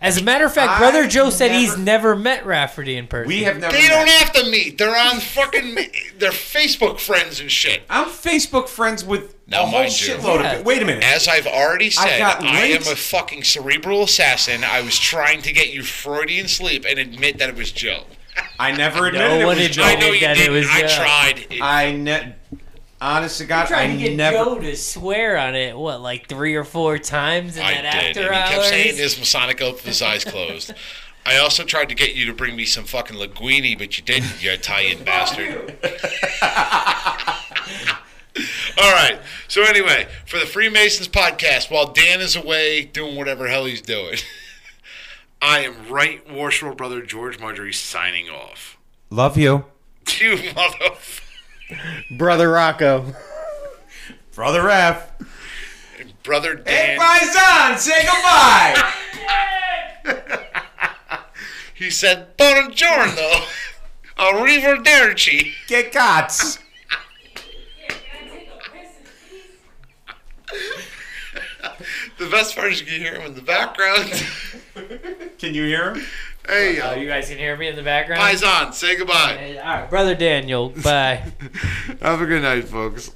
As a matter of fact, I Brother Joe said he's never- never met Rafferty in person. We have never. They don't met. have to meet. They're on fucking. They're Facebook friends and shit. I'm Facebook friends with Now, a whole mind you- shitload Yeah. of. it. Wait a minute. As I've already said, got I am links. a fucking cerebral assassin. I was trying to get you Freudian sleep and admit that it was Joe. I never admitted it was Joe. I know you that didn't. was I Joe. tried. It- I ne- honest to God, tried I to get never. Joe to swear on it. What, like three or four times in I that did. after And he kept saying his Masonic oath with his eyes closed. I also tried to get you to bring me some fucking linguine, but you didn't, you Italian bastard. All right. So anyway, for the Freemasons podcast, while Dan is away doing whatever hell he's doing, I am right Worshipful brother George Marjorie signing off. Love you, You motherfucker. Brother Rocco. brother F. Brother Dan. Hey, Dan. Paisan, say goodbye. He said, Buongiorno. Arrivederci. Get gots. The best part is you can hear him in the background. Can you hear him? hey, uh, you guys can hear me in the background? Paisan, say goodbye. All right, Brother Daniel, bye. Have a good night, folks.